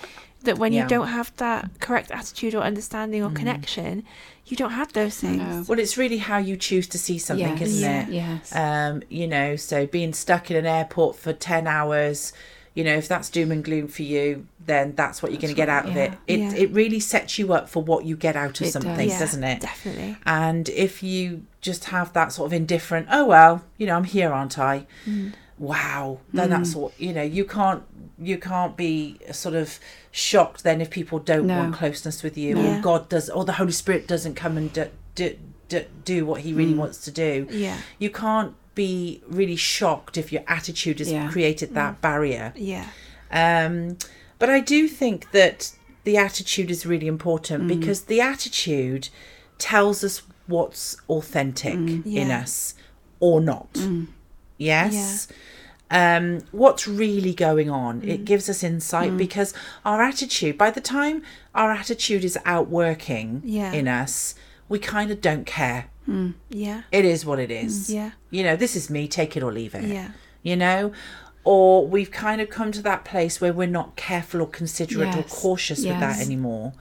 that when Yeah. you don't have that correct attitude or understanding or Mm. connection, you don't have those things. No. Well, it's really how you choose to see something, Yes. isn't it? Yes. um, you know, so being stuck in an airport for 10 hours, you know, if that's doom and gloom for you, then that's what you're going to get out of it. It, Yeah. it really sets you up for what you get out of It something, does. doesn't it? Definitely. And if you just have that sort of indifferent, oh, well, you know, I'm here, aren't I? Mm. Wow. Then that's what, you know, you can't. You can't be sort of shocked then if people don't No. want closeness with you, Yeah. or God does, or the Holy Spirit doesn't come and do, do, do, do what He really wants to do Yeah. you can't be really shocked if your attitude has Yeah. created that barrier. Yeah. Um, but I do think that the attitude is really important Mm. because the attitude tells us what's authentic in Yeah. us or not. Mm. Yes. Um, what's really going on? Mm. It gives us insight because our attitude, by the time our attitude is outworking Yeah. in us, we kind of don't care. Mm. Yeah. It is what it is mm, Yeah. you know, this is me, take it or leave it. Yeah. You know? Or we've kind of come to that place where we're not careful or considerate or Yes. cautious with that anymore.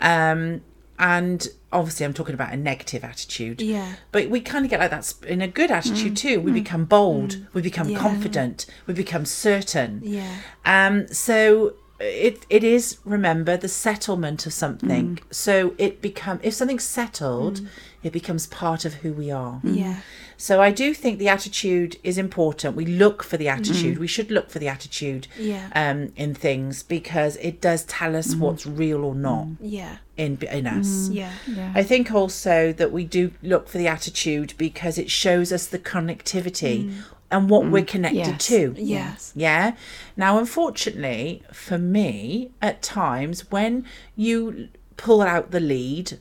Um, and obviously, I'm talking about a negative attitude. Yeah. But we kind of get like that in a good attitude mm. too. We become bold, we become Yeah. confident, we become certain. Yeah. Um, so it it is remember the settlement of something. Mm. So it become if something's settled, mm. it becomes part of who we are. Mm. Yeah. So I do think the attitude is important. We look for the attitude. We should look for the attitude Yeah. um, in things because it does tell us mm-hmm. what's real or not Yeah. in in us. Yeah. yeah. I think also that we do look for the attitude because it shows us the connectivity and what we're mm, connected Yes. to. Yes. Yeah. Now, unfortunately, for me, at times when you pull out the lead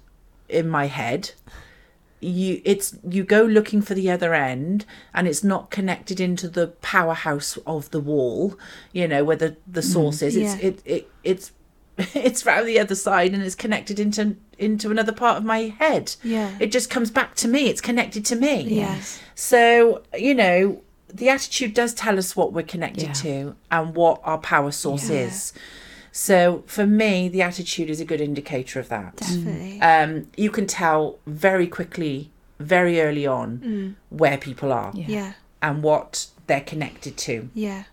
in my head, you it's you go looking for the other end and it's not connected into the powerhouse of the wall you know where the the mm. source is it's Yeah. it, it it's it's round the other side and it's connected into into another part of my head. Yeah. It just comes back to me. It's connected to me. Yes. So, you know, the attitude does tell us what we're connected Yeah. to and what our power source Yeah. is. So, for me, the attitude is a good indicator of that. Definitely. Um, you can tell very quickly, very early on, Mm. where people are Yeah. yeah. and what they're connected to. Yeah.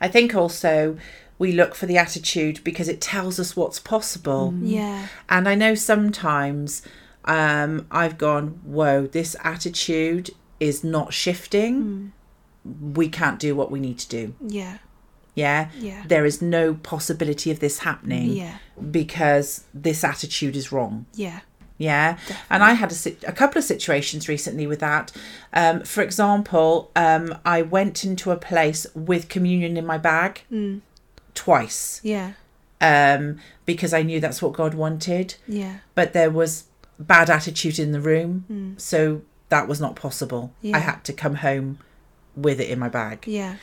I think also we look for the attitude because it tells us what's possible. Yeah. And I know sometimes um, I've gone, whoa, this attitude is not shifting. We can't do what we need to do. Yeah. Yeah. Yeah. There is no possibility of this happening Yeah. because this attitude is wrong. Yeah. Yeah. And I had a, a couple of situations recently with that. Um, for example, um, I went into a place with communion in my bag Mm. twice Yeah. um, because I knew that's what God wanted. Yeah. but there was bad attitude in the room Mm. so that was not possible Yeah. i had to come home with it in my bag. Yeah.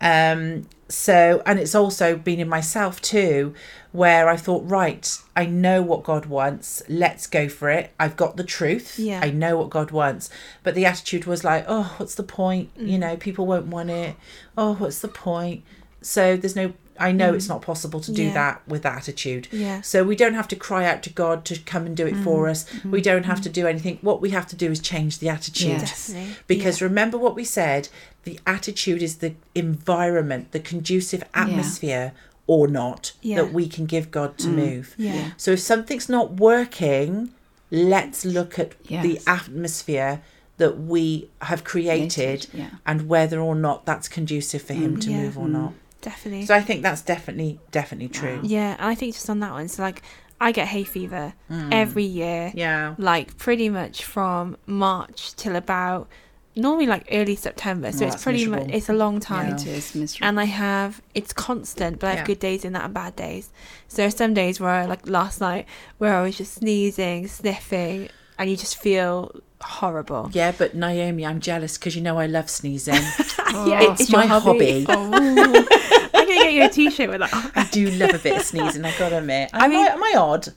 um so and it's also been in myself too where i thought right i know what god wants. Let's go for it. I've got the truth. Yeah. i know what god wants. But the attitude was like oh what's the point? Mm. you know people won't want it. Oh what's the point? So there's no i know it's mm. not possible to do Mm. Yeah. that with that attitude Yeah. so we don't have to cry out to God to come and do it for mm. us. Mm-hmm. We don't have mm-hmm. to do anything. What we have to do is change the attitude. Yeah. Definitely. Because remember what we said the attitude is the environment, the conducive atmosphere or not Yeah. that we can give God to mm. move. Yeah. Yeah. So if something's not working, let's look at the atmosphere that we have created Yeah. and whether or not that's conducive for him to Yeah. move or not. Definitely. So I think that's definitely definitely true. yeah. And I think just on that one, so like I get hay fever hmm. every year. Yeah. Like pretty much from March till about normally like early September. So Oh, it's that's pretty much it's a long time. It is miserable. and I have it's constant, but I have Yeah. good days in that and bad days. So there's some days where like last night where I was just sneezing, sniffing, and you just feel horrible. Yeah, but Naomi, I'm jealous because you know I love sneezing. Yeah, it's my hobby. Oh. Gonna get you a t-shirt with that. I do love a bit of sneezing. I gotta admit. I Am I, mean- am I odd?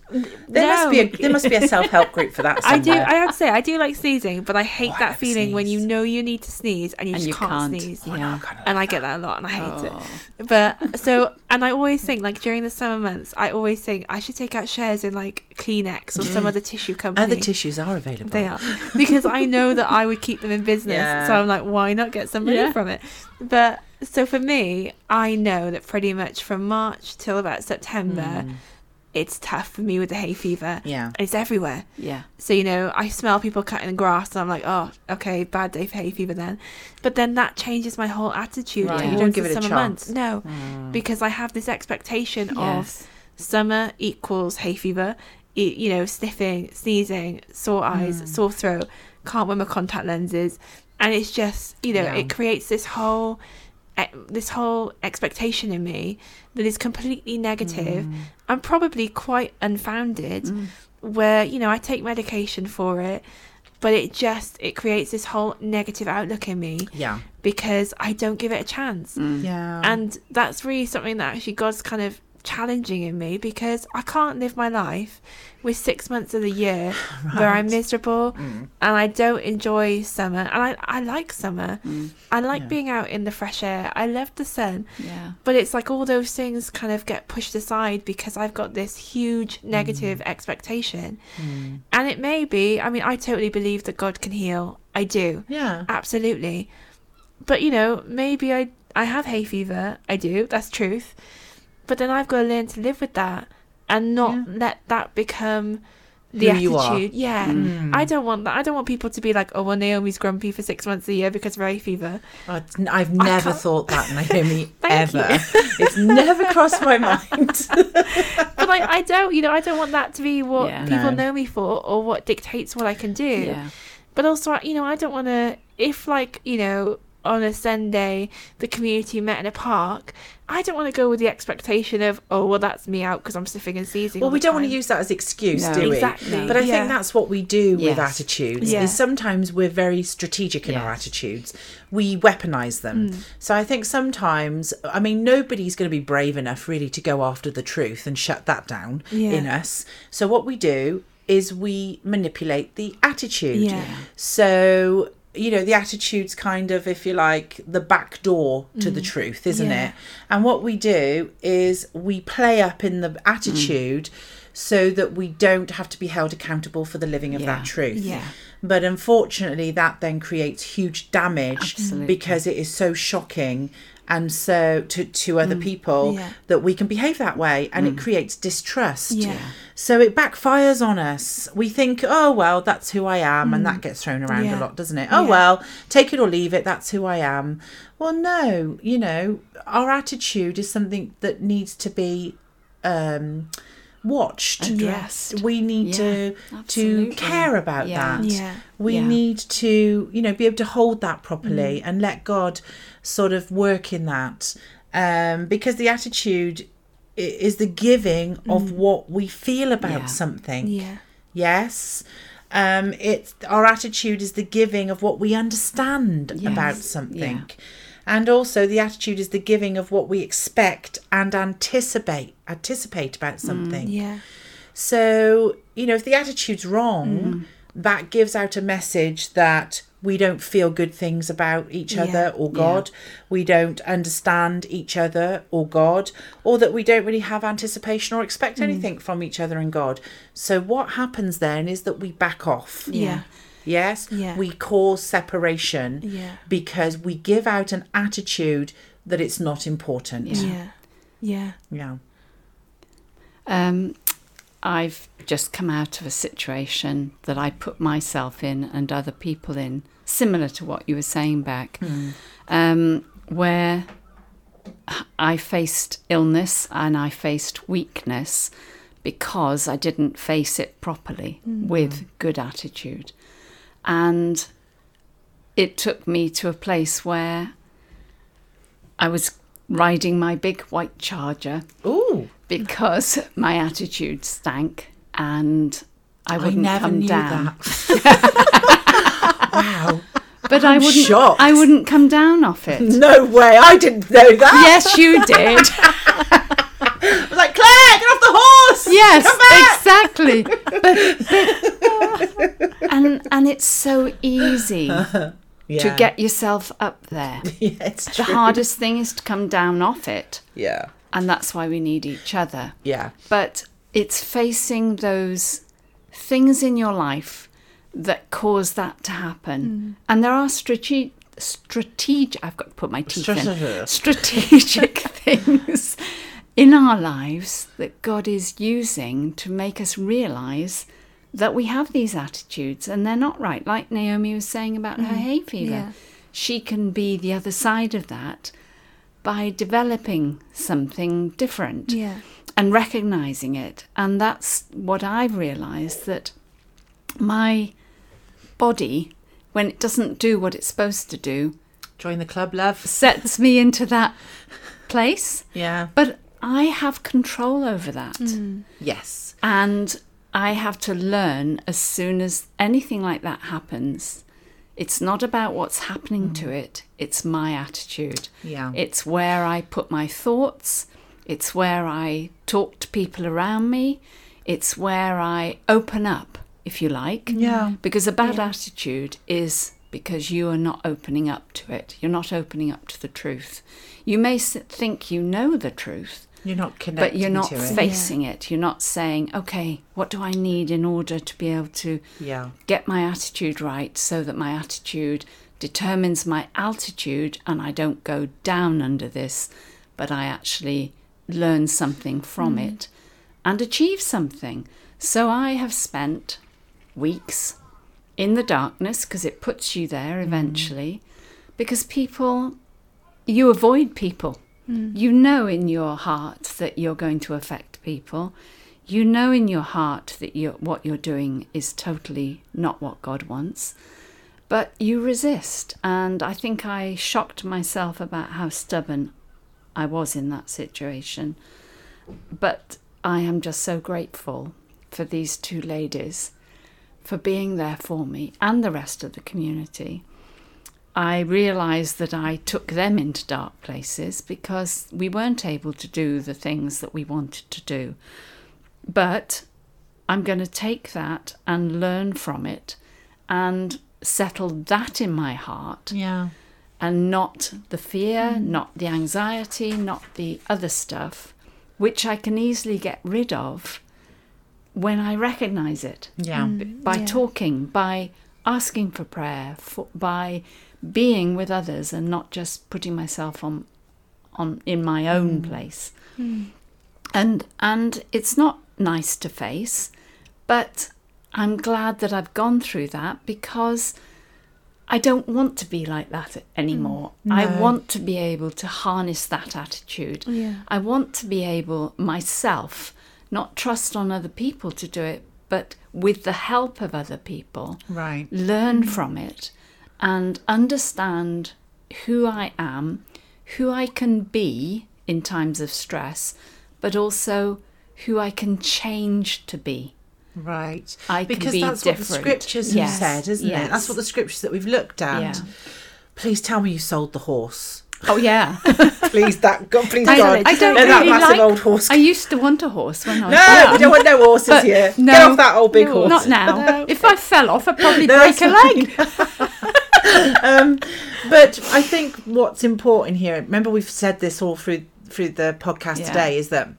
There must be a No. there must be a self help group for that. I do. I have to say, I do like sneezing, but I hate Oh, that love feeling when you know you need to sneeze and you and just you can't, can't. sneeze. Oh, yeah. And I get that a lot, and I hate Oh. it. But so, and I always think like during the summer months, I always think I should take out shares in like Kleenex or some other tissue company. Other tissues are available. They are because I know that I would keep them in business. Yeah. So I'm like, why not get some money Yeah. from it? But so for me, I know that pretty much from March till about September, hmm. it's tough for me with the hay fever. Yeah. It's everywhere. Yeah. So, you know, I smell people cutting the grass and I'm like, oh, okay, bad day for hay fever then. But then that changes my whole attitude Right. You don't give it a summer months. chance. No, hmm. because I have this expectation of summer equals hay fever, you know, sniffing, sneezing, sore hmm. eyes, sore throat, can't wear my contact lenses. And it's just, you know, Yeah. it creates this whole this whole expectation in me that is completely negative mm. and probably quite unfounded mm. where you know I take medication for it but it just it creates this whole negative outlook in me Yeah. because I don't give it a chance mm. Yeah. and that's really something that actually God's kind of challenging in me because I can't live my life with six months of the year where I'm miserable Mm. and I don't enjoy summer. And I, I like summer. Mm. I like Yeah. being out in the fresh air. I love the sun. Yeah. But it's like all those things kind of get pushed aside because I've got this huge mm. negative expectation. Mm. And it may be, I mean, I totally believe that God can heal. I do. yeah. Absolutely. But you know, maybe I I have hay fever. I do. That's truth. But then I've got to learn to live with that and not Yeah. let that become the Who attitude. Yeah. Mm. I don't want that. I don't want people to be like, "Oh, well, Naomi's grumpy for six months a year because of hay fever." I've never thought that, Naomi, ever. it's never crossed my mind. But like, I don't. You know, I don't want that to be what Yeah. people No. know me for or what dictates what I can do. Yeah. But also, you know, I don't want to. If like you know, on a Sunday the community met in a park, I don't want to go with the expectation of, oh, well, that's me out because I'm sniffing and sneezing. Well, we don't want to use that as excuse, No. do we? Exactly. But I Yeah. think that's what we do with attitudes. Yeah. Is sometimes we're very strategic in our Yes. attitudes. We weaponize them. Mm. So I think sometimes, I mean, nobody's going to be brave enough really to go after the truth and shut that down Yeah. in us. So what we do is we manipulate the attitude. Yeah. So you know the attitude's kind of if you like the back door to the truth isn't Mm. Yeah. it and what we do is we play up in the attitude so that we don't have to be held accountable for the living of Yeah. that truth Yeah. but unfortunately that then creates huge damage Absolutely. because it is so shocking and so to to other people Yeah. that we can behave that way and it creates distrust Yeah. so it backfires on us. We think, oh, well, that's who I am. And that gets thrown around Yeah. a lot, doesn't it? Oh, Yeah. well, take it or leave it. That's who I am. Well, no, you know, our attitude is something that needs to be um, watched. Addressed. We need Yeah, to to care about Yeah. that. Yeah. We Yeah. need to, you know, be able to hold that properly Mm. and let God sort of work in that. Um, because the attitude is the giving of what we feel about Mm. Yeah. something. Yeah. Yes. Um, it's our attitude is the giving of what we understand Yes. about something. And also the attitude is the giving of what we expect and anticipate anticipate about something. Yeah. So, you know, if the attitude's wrong, Mm. that gives out a message that we don't feel good things about each Yeah. other or God. We don't understand each other or God, or that we don't really have anticipation or expect Mm. anything from each other and God. So, what happens then is that we back off. Yeah. Yes? Yeah. We cause separation Yeah. because we give out an attitude that it's not important. Yeah. Yeah. Yeah. Um, I've just come out of a situation that I put myself in and other people in, similar to what you were saying back, um, where I faced illness and I faced weakness because I didn't face it properly with good attitude. And it took me to a place where I was riding my big white charger Ooh. Because my attitude stank and I I wouldn't never come knew down. that. wow. But I I'm wouldn't shocked. I wouldn't come down off it. No way. I didn't know that. yes, you did. I was like, Clare, get off the horse. yes, exactly. But, but and and it's so easy uh-huh. to Yeah. get yourself up there. Yeah, it's The true. hardest thing is to come down off it, Yeah. And that's why we need each other. Yeah. but it's facing those things in your life that cause that to happen. Mm. And there are strate- strategic, I've got to put my teeth in, Strategic. strategic things in our lives that God is using to make us realize that we have these attitudes and they're not right. Like Naomi was saying about her mm. hay fever. Yeah. She can be the other side of that by developing something different Yeah. and recognizing it. And that's what I've realized that my body, when it doesn't do what it's supposed to do, Join the club, love. sets me into that place. Yeah. But I have control over that. Mm. Yes. And I have to learn as soon as anything like that happens. It's not about what's happening to mm. it, it's my attitude. Yeah. It's where I put my thoughts, it's where I talk to people around me, it's where I open up, if you like. Yeah. Because a bad attitude is because you are not opening up to it. You're not opening up to the truth. You may think you know the truth, You're not connected but you're not to it. facing it. You're not saying, okay, what do I need in order to be able to Yeah. get my attitude right so that my attitude determines my altitude and I don't go down under this, but I actually learn something from hmm. it and achieve something. So I have spent weeks in the darkness because it puts you there hmm. eventually because people, you avoid people. Mm. You know in your heart that you're going to affect people. You know in your heart that you're, what you're doing is totally not what God wants. but you resist. And I think I shocked myself about how stubborn I was in that situation. But I am just so grateful for these two ladies for being there for me and the rest of the community. I realised that I took them into dark places because we weren't able to do the things that we wanted to do. But I'm going to take that and learn from it and settle that in my heart Yeah. and not the fear, mm. not the anxiety, not the other stuff, which I can easily get rid of when I recognize it Yeah. by mm, yeah. talking, by asking for prayer, for, by being with others and not just putting myself on on in my own mm. place. Mm. And and it's not nice to face, but I'm glad that I've gone through that because I don't want to be like that anymore. Mm. I No. want to be able to harness that attitude. Yeah. I want to be able myself not trust on other people to do it, but with the help of other people, Right. learn from it and understand who I am, who I can be in times of stress, but also who I can change to be. Right. I can because be that's what the different. scriptures Yes, have said, isn't yes. it? That's what the scriptures that we've looked at. Yeah. Please tell me you sold the horse. Oh yeah. Please, that God, please I God. don't- I don't No, that really massive like- old horse. I used to want a horse when I was no, young. we don't want no horses But here. no, Get off that old big no, horse. Not now. No. If I fell off, I'd probably No, break a leg. um, but I think what's important here. Remember, we've said this all through through the podcast Yeah. today. Is that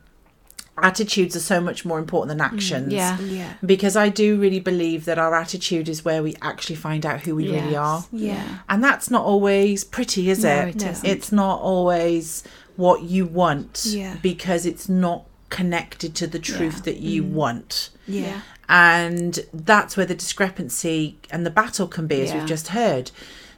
attitudes are so much more important than actions. Yeah. Yeah. Because I do really believe that our attitude is where we actually find out who we really are. Yeah. And that's not always pretty, is No, it? it No. isn't. It's not always what you want Yeah. because it's not connected to the truth Yeah. that you want. Yeah. And that's where the discrepancy and the battle can be, as Yeah. we've just heard.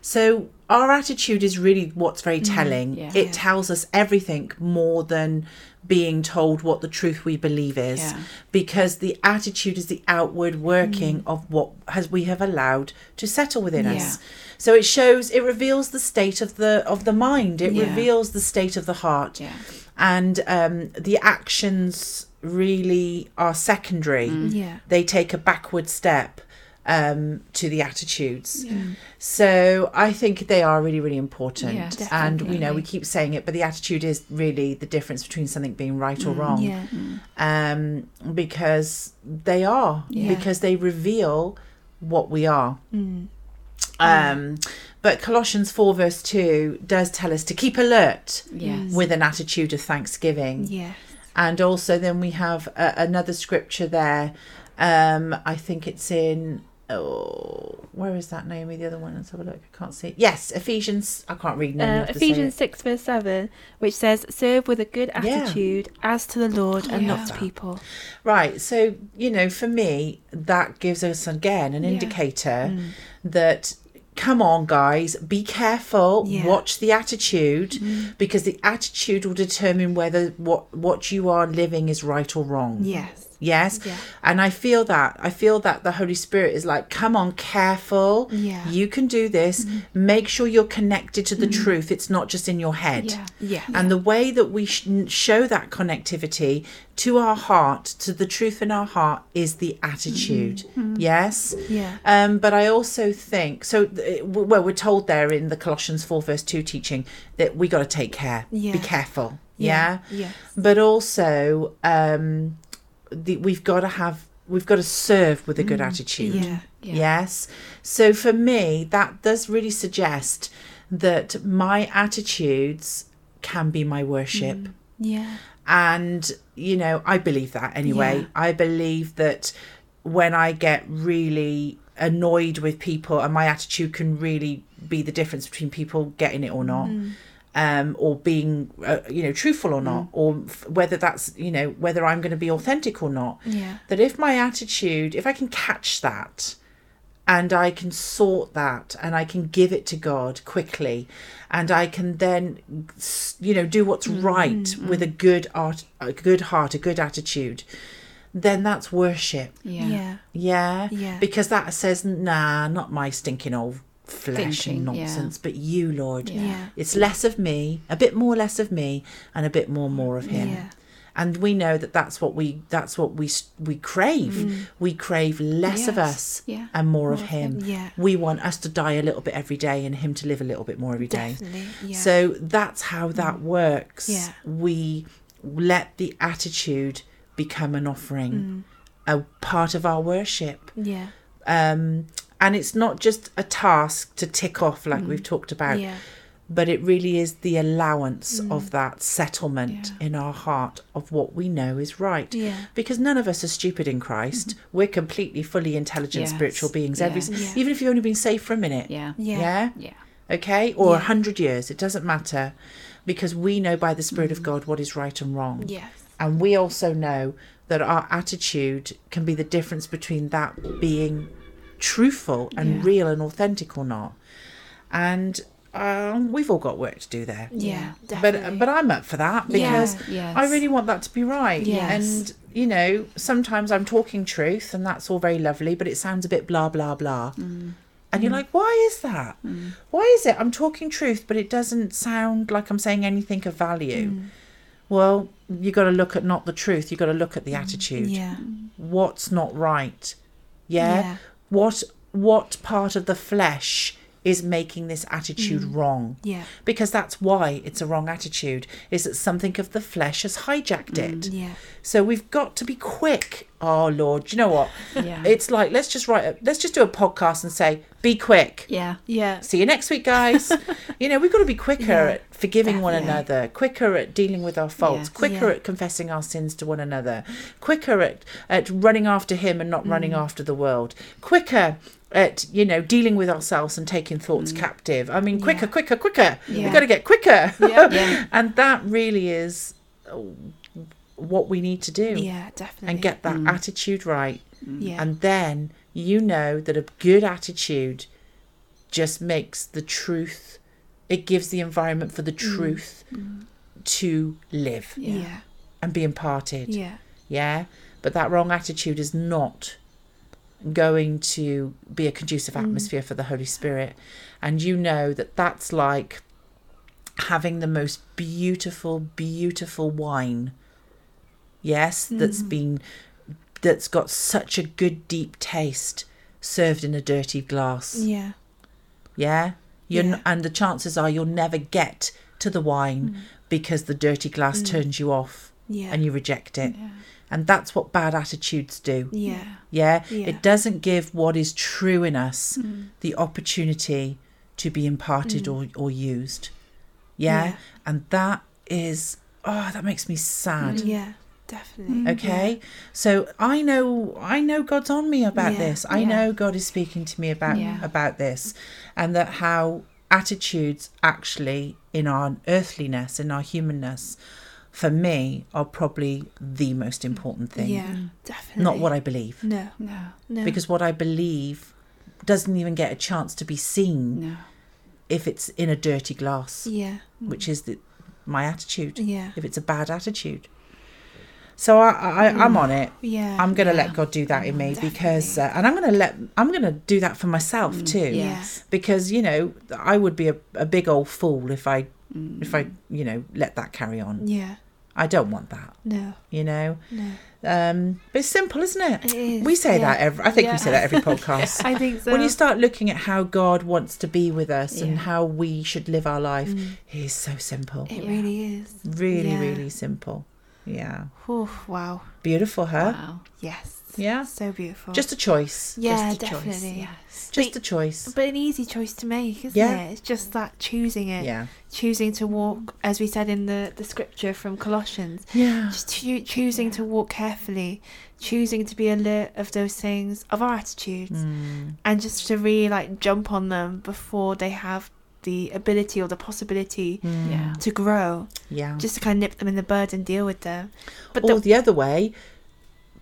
So, our attitude is really what's very telling. yeah. It tells us everything more than being told what the truth we believe is Yeah. because the attitude is the outward working of what has we have allowed to settle within Yeah. us so it shows it reveals the state of the of the mind it reveals the state of the heart and um the actions really are secondary Yeah. they take a backward step um, to the attitudes. Yeah. So I think they are really, really important. Yes, and we know we keep saying it, but the attitude is really the difference between something being right or wrong. Yeah. Um, because they are, Yeah. because they reveal what we are. Mm. Um, but Colossians 4, verse 2 does tell us to keep alert Yes. with an attitude of thanksgiving. Yeah. And also, then we have uh, another scripture there. Um, I think it's in. Oh, where is that, Naomi? The other one. Let's have a look. I can't see. it. Yes, Ephesians. I can't read. No, Uh, have to say Ephesians 6, verse 7, which says, Serve with a good Yeah. attitude as to the Lord and not to people. Right. So you know, for me, that gives us again an Yeah. indicator Mm. that. Come on, guys, be careful. Yeah. Watch the attitude mm. because the attitude will determine whether what what you are living is right or wrong. Yes. Yes. Yeah. And I feel that. I feel that the Holy Spirit is like, come on, careful. Yeah. Mm-hmm. You can do this. Make sure you're connected to the truth. It's not just in your head. Yeah. Yeah. And the way that we sh- show that connectivity to our heart, to the truth in our heart, is the attitude. Mm-hmm. Yes. Yeah. Um, but I also think so. th- Well, we're told there in the Colossians four verse two teaching that we got to take care, Yeah. be careful. Yeah. Yes. But also, um, the, we've got to have we've got to serve with a good mm, attitude. Yeah. Yeah. Yes. So for me, that does really suggest that my attitudes can be my worship. Mm, yeah. And, you know, I believe that anyway. Yeah. I believe that when I get really annoyed with people and my attitude can really be the difference between people getting it or not. Mm. Um, or being, uh, you know, truthful or not, or f- whether that's, you know, whether I'm going to be authentic or not. Yeah. That if my attitude, if I can catch that, and I can sort that and I can give it to God quickly and I can then you know do what's right with a good art a good heart a good attitude then that's worship Yeah. Yeah. yeah Yeah. because that says nah not my stinking old flesh Thinking, and yeah. nonsense, but you, Lord. Yeah. Yeah. It's less of me, a bit more less of me, and a bit more more of him. Yeah. And we know that that's what we that's what we we crave. Mm. We crave less of us Yeah. and more, of him. Yeah. We want us to die a little bit every day and him to live a little bit more every day. Yeah. So that's how that mm. works. Yeah. We let the attitude become an offering, mm. a part of our worship. yeah. Um, and it's not just a task to tick off like mm. we've talked about, Yeah. but it really is the allowance mm. of that settlement Yeah. in our heart of what we know is right. Yeah. Because none of us are stupid in Christ. Mm-hmm. We're completely, fully intelligent Yes. spiritual beings. Every. Even if you've only been saved for a minute. Yeah. Yeah. Yeah Yeah. okay or a hundred years it doesn't matter because we know by the spirit of mm-hmm. god what is right and wrong Yes. and we also know that our attitude can be the difference between that being truthful and Yeah. real and authentic or not and um, we've all got work to do there Yeah. but Definitely. but i'm up for that because Yes. i really want that to be right Yes. and you know sometimes i'm talking truth and that's all very lovely but it sounds a bit blah blah blah mm. and you're mm. like why is that mm. why is it i'm talking truth but it doesn't sound like i'm saying anything of value well you've got to look at not the truth You've got to look at the attitude yeah. what's not right yeah? Yeah. What what part of the flesh is making this attitude mm. wrong Yeah. because that's why it's a wrong attitude is that something of the flesh has hijacked it mm, Yeah. so we've got to be quick oh lord you know what Yeah. it's like let's just write a, let's just do a podcast and say be quick Yeah. Yeah. see you next week guys you know we've got to be quicker Yeah, at forgiving one another quicker at dealing with our faults Yes. quicker Yeah. at confessing our sins to one another quicker at, at running after him and not running mm. after the world quicker at you know dealing with ourselves and taking thoughts mm. captive i mean quicker Yeah. quicker quicker Yeah. we've got to get quicker Yeah. Yeah. and that really is uh, what we need to do Yeah. Definitely. and get that mm. attitude right Yeah. and then you know that a good attitude just makes the truth it gives the environment for the mm. truth mm. to live Yeah. yeah. and be imparted. Yeah. yeah? But that wrong attitude is not going to be a conducive mm. atmosphere for the holy spirit. And you know that that's like having the most beautiful beautiful wine yes that's been that's got such a good deep taste served in a dirty glass. Yeah. yeah you're Yeah. n- and the chances are you'll never get to the wine mm. because the dirty glass mm. turns you off Yeah. and you reject it Yeah. and that's what bad attitudes do yeah. yeah, it doesn't give what is true in us mm. the opportunity to be imparted or, or used yeah? Yeah. and that is oh that makes me sad Yeah. Definitely. Mm-hmm. okay so i know i know god's on me about Yeah, this i yeah. know god is speaking to me about Yeah. about this and that how attitudes actually in our earthliness in our humanness for me are probably the most important thing Yeah. Mm-hmm. Definitely. not what i believe No. No. No. because what i believe doesn't even get a chance to be seen No. if it's in a dirty glass Yeah. which is the, my attitude Yeah. if it's a bad attitude so I, I i'm mm. on it Yeah. I'm going to Yeah. let God do that in me mm, because, uh, and I'm going to let, I'm going to do that for myself mm, too. Yes. Because, you know, I would be a, a big old fool if I, if I, you know, let that carry on. Yeah. I don't want that, No. you know. No. Um, but it's simple, isn't it? It is, we say yeah. that every, I think Yeah. we say that every podcast. I think so. when you start looking at how God wants to be with us and how we should live our life, it is so simple. it Yeah. really is. Really, Yeah. really simple. Yeah. Oh, wow. Beautiful, huh? Wow. Yes. Yeah. So beautiful. Just a choice. yeah, Just a choice. definitely. Yes. Just But- a choice. But an easy choice to make, isn't Yeah. it? It's just that choosing it. Yeah. Choosing to walk, as we said in the, the scripture from Colossians, Yeah. just choo- choosing to walk carefully, choosing to be alert of those things, of our attitudes, Mm. and just to really like jump on them before they have the ability or the possibility Mm. Yeah. to grow. Yeah. Just to kind of nip them in the bud and deal with them. But or the, the, other way,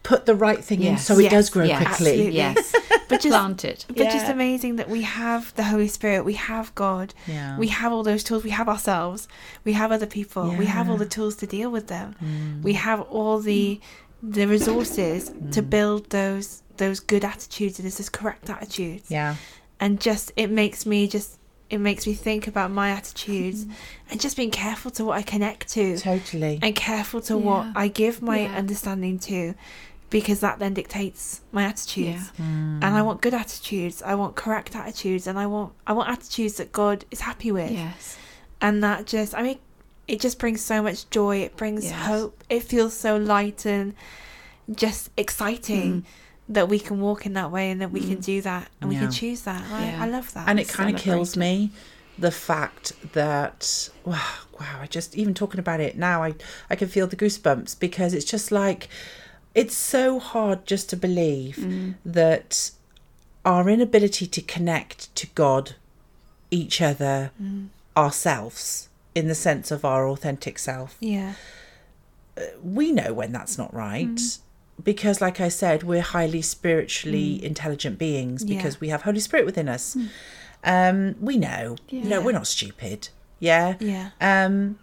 put the right thing in so it Yes. does grow Yes. quickly. Absolutely. Yes. but just Plant it. but just amazing that we have the Holy Spirit, we have God, Yeah. we have all those tools, we have ourselves, we have other people, we have all the tools to deal with them. Mm. We have all the the resources to build those those good attitudes and those correct attitudes. yeah. and just it makes me just it makes me think about my attitudes Mm. and just being careful to what I connect to Totally. and careful to what I give my Yeah. understanding to because that then dictates my attitudes Yeah. and I want good attitudes I want correct attitudes and I want I want attitudes that God is happy with Yes. and that just I mean it just brings so much joy it brings Yes. hope it feels so light and just exciting Mm. That we can walk in that way and that we can Mm. do that and we can choose that I, Yeah. I love that and it kind of kills me the fact that wow, wow i just even talking about it now i i can feel the goosebumps because it's just like it's so hard just to believe Mm. that our inability to connect to god each other Mm. ourselves in the sense of our authentic self yeah we know when that's not right Mm. Because like i said we're highly spiritually Mm. intelligent beings Yeah. because we have holy spirit within us. Um we know. You know we're not stupid. Yeah? Yeah. Um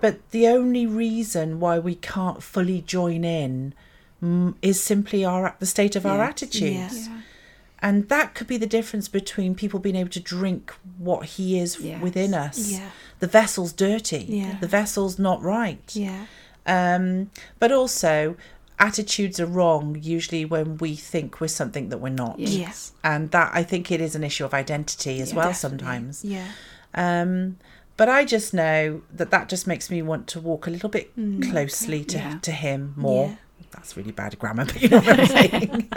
but the only reason why we can't fully join in mm, is simply our the state of our Yes. attitudes. Yeah. and that could be the difference between people being able to drink what he is Yes. within us. Yeah. The vessel's dirty. Yeah. the vessel's not right. Yeah. Um, but also, attitudes are wrong usually when we think we're something that we're not. Yes. And that I think it is an issue of identity as Yeah, well Definitely. sometimes. yeah Um, but I just know that that just makes me want to walk a little bit Mm. closely to, Yeah. to him more. Yeah. That's really bad grammar, but you know what I'm saying.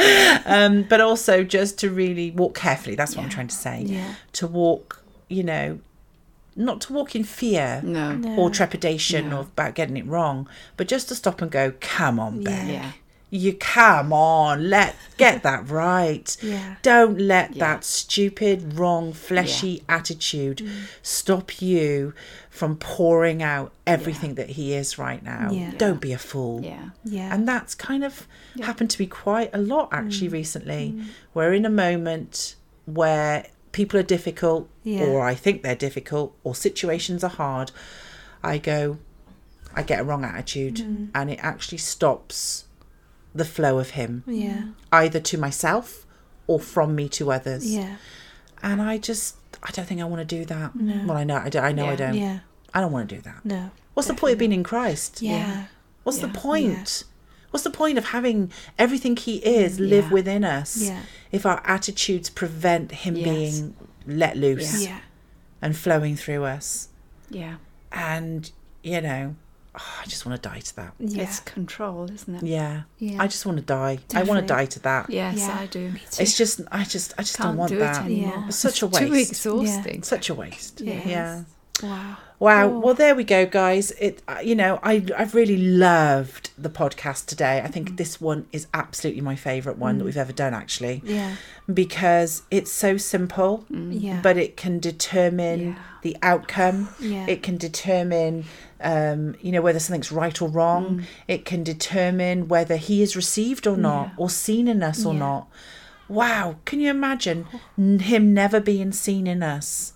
um, but also just to really walk carefully. That's what I'm trying to say. yeah To walk, you know, not to walk in fear No. No. or trepidation No. or about getting it wrong, but just to stop and go, come on, Yeah. Beck. Yeah. You come on, let get that right. yeah Don't let Yeah. that stupid, wrong, fleshy attitude Mm. stop you from pouring out everything that he is right now. Yeah. Don't be a fool. Yeah. yeah And that's kind of Yeah. happened to be quite a lot actually Mm. recently. We're in a moment where people are difficult, Yeah. or I think they're difficult, or situations are hard. I go, I get a wrong attitude, Mm. and it actually stops the flow of him, yeah either to myself or from me to others. yeah And I just, I don't think I want to do that. No. Well, I know, I, do, I know I Yeah. don't. yeah I don't want to do that. no What's the point of being in Christ? yeah What's the point? What's the point of having everything he is mm, live Yeah. within us yeah if our attitudes prevent him Yes. being let loose yeah and flowing through us? Yeah. And, you know, oh, I just want to die to that. yeah It's control, isn't it? Yeah. yeah I just want to die. I want to die to that. Yes, Yeah. I do. It's just, I just, I just Can't don't want do that. it anymore. Yeah. It's such a waste. Too waste. exhausting. Such a waste. Yes. Yeah. Wow Wow. Oh. Well, there we go, guys. It, uh, you know, I I've really loved the podcast today. I think this one is absolutely my favourite one that we've ever done, actually, yeah because it's so simple, yeah but it can determine Yeah. the outcome. yeah It can determine, um, you know, whether something's right or wrong. It can determine whether he is received or not, Yeah. or seen in us or Yeah. not. Wow, can you imagine him never being seen in us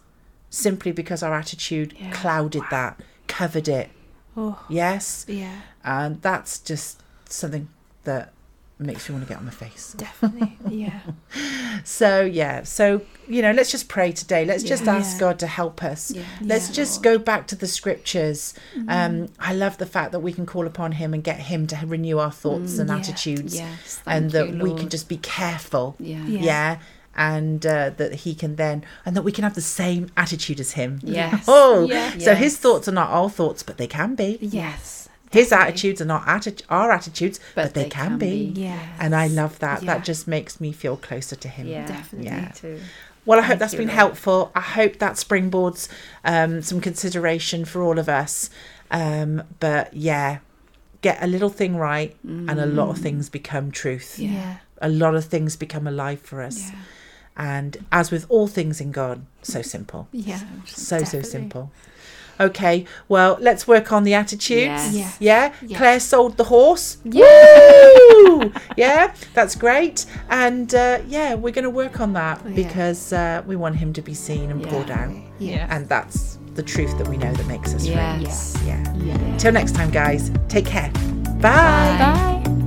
simply because our attitude Yeah. clouded that, covered it? oh Yes, yeah and that's just something that makes me want to get on my face. definitely yeah So yeah, so you know, let's just pray today. Let's just Yeah. ask God to help us. Yeah. Let's Yeah. just go back to the scriptures. Um, I love the fact that we can call upon Him and get Him to renew our thoughts and yeah. attitudes, Yes. and that you, we can just be careful. Yeah. Yeah. Yeah. And uh, that he can then, and that we can have the same attitude as him. Yes. Oh, Yeah. so his thoughts are not our thoughts, but they can be. yes His definitely. attitudes are not atti- our attitudes, but, they, can, be. Yeah, And I love that. Yeah. That just makes me feel closer to him. Yeah. Definitely. Yeah. Too. Well, I hope Thank that's you, been Lord. helpful. I hope that springboards um, some consideration for all of us. Um, but yeah, get a little thing right, and a lot of things become truth. Yeah. yeah A lot of things become alive for us. Yeah. And as with all things in God, so simple. yeah So, so simple. Okay, well, let's work on the attitudes. Yes. Yeah. Yeah, Yes. Clare sold the horse. Yeah. Woo! yeah, that's great. And uh, yeah, we're going to work on that Yeah. because uh, we want him to be seen and Yeah. poured out. yeah And that's the truth that we know that makes us free. Yes. Yeah. Yeah. Till next time, guys, take care. Bye. bye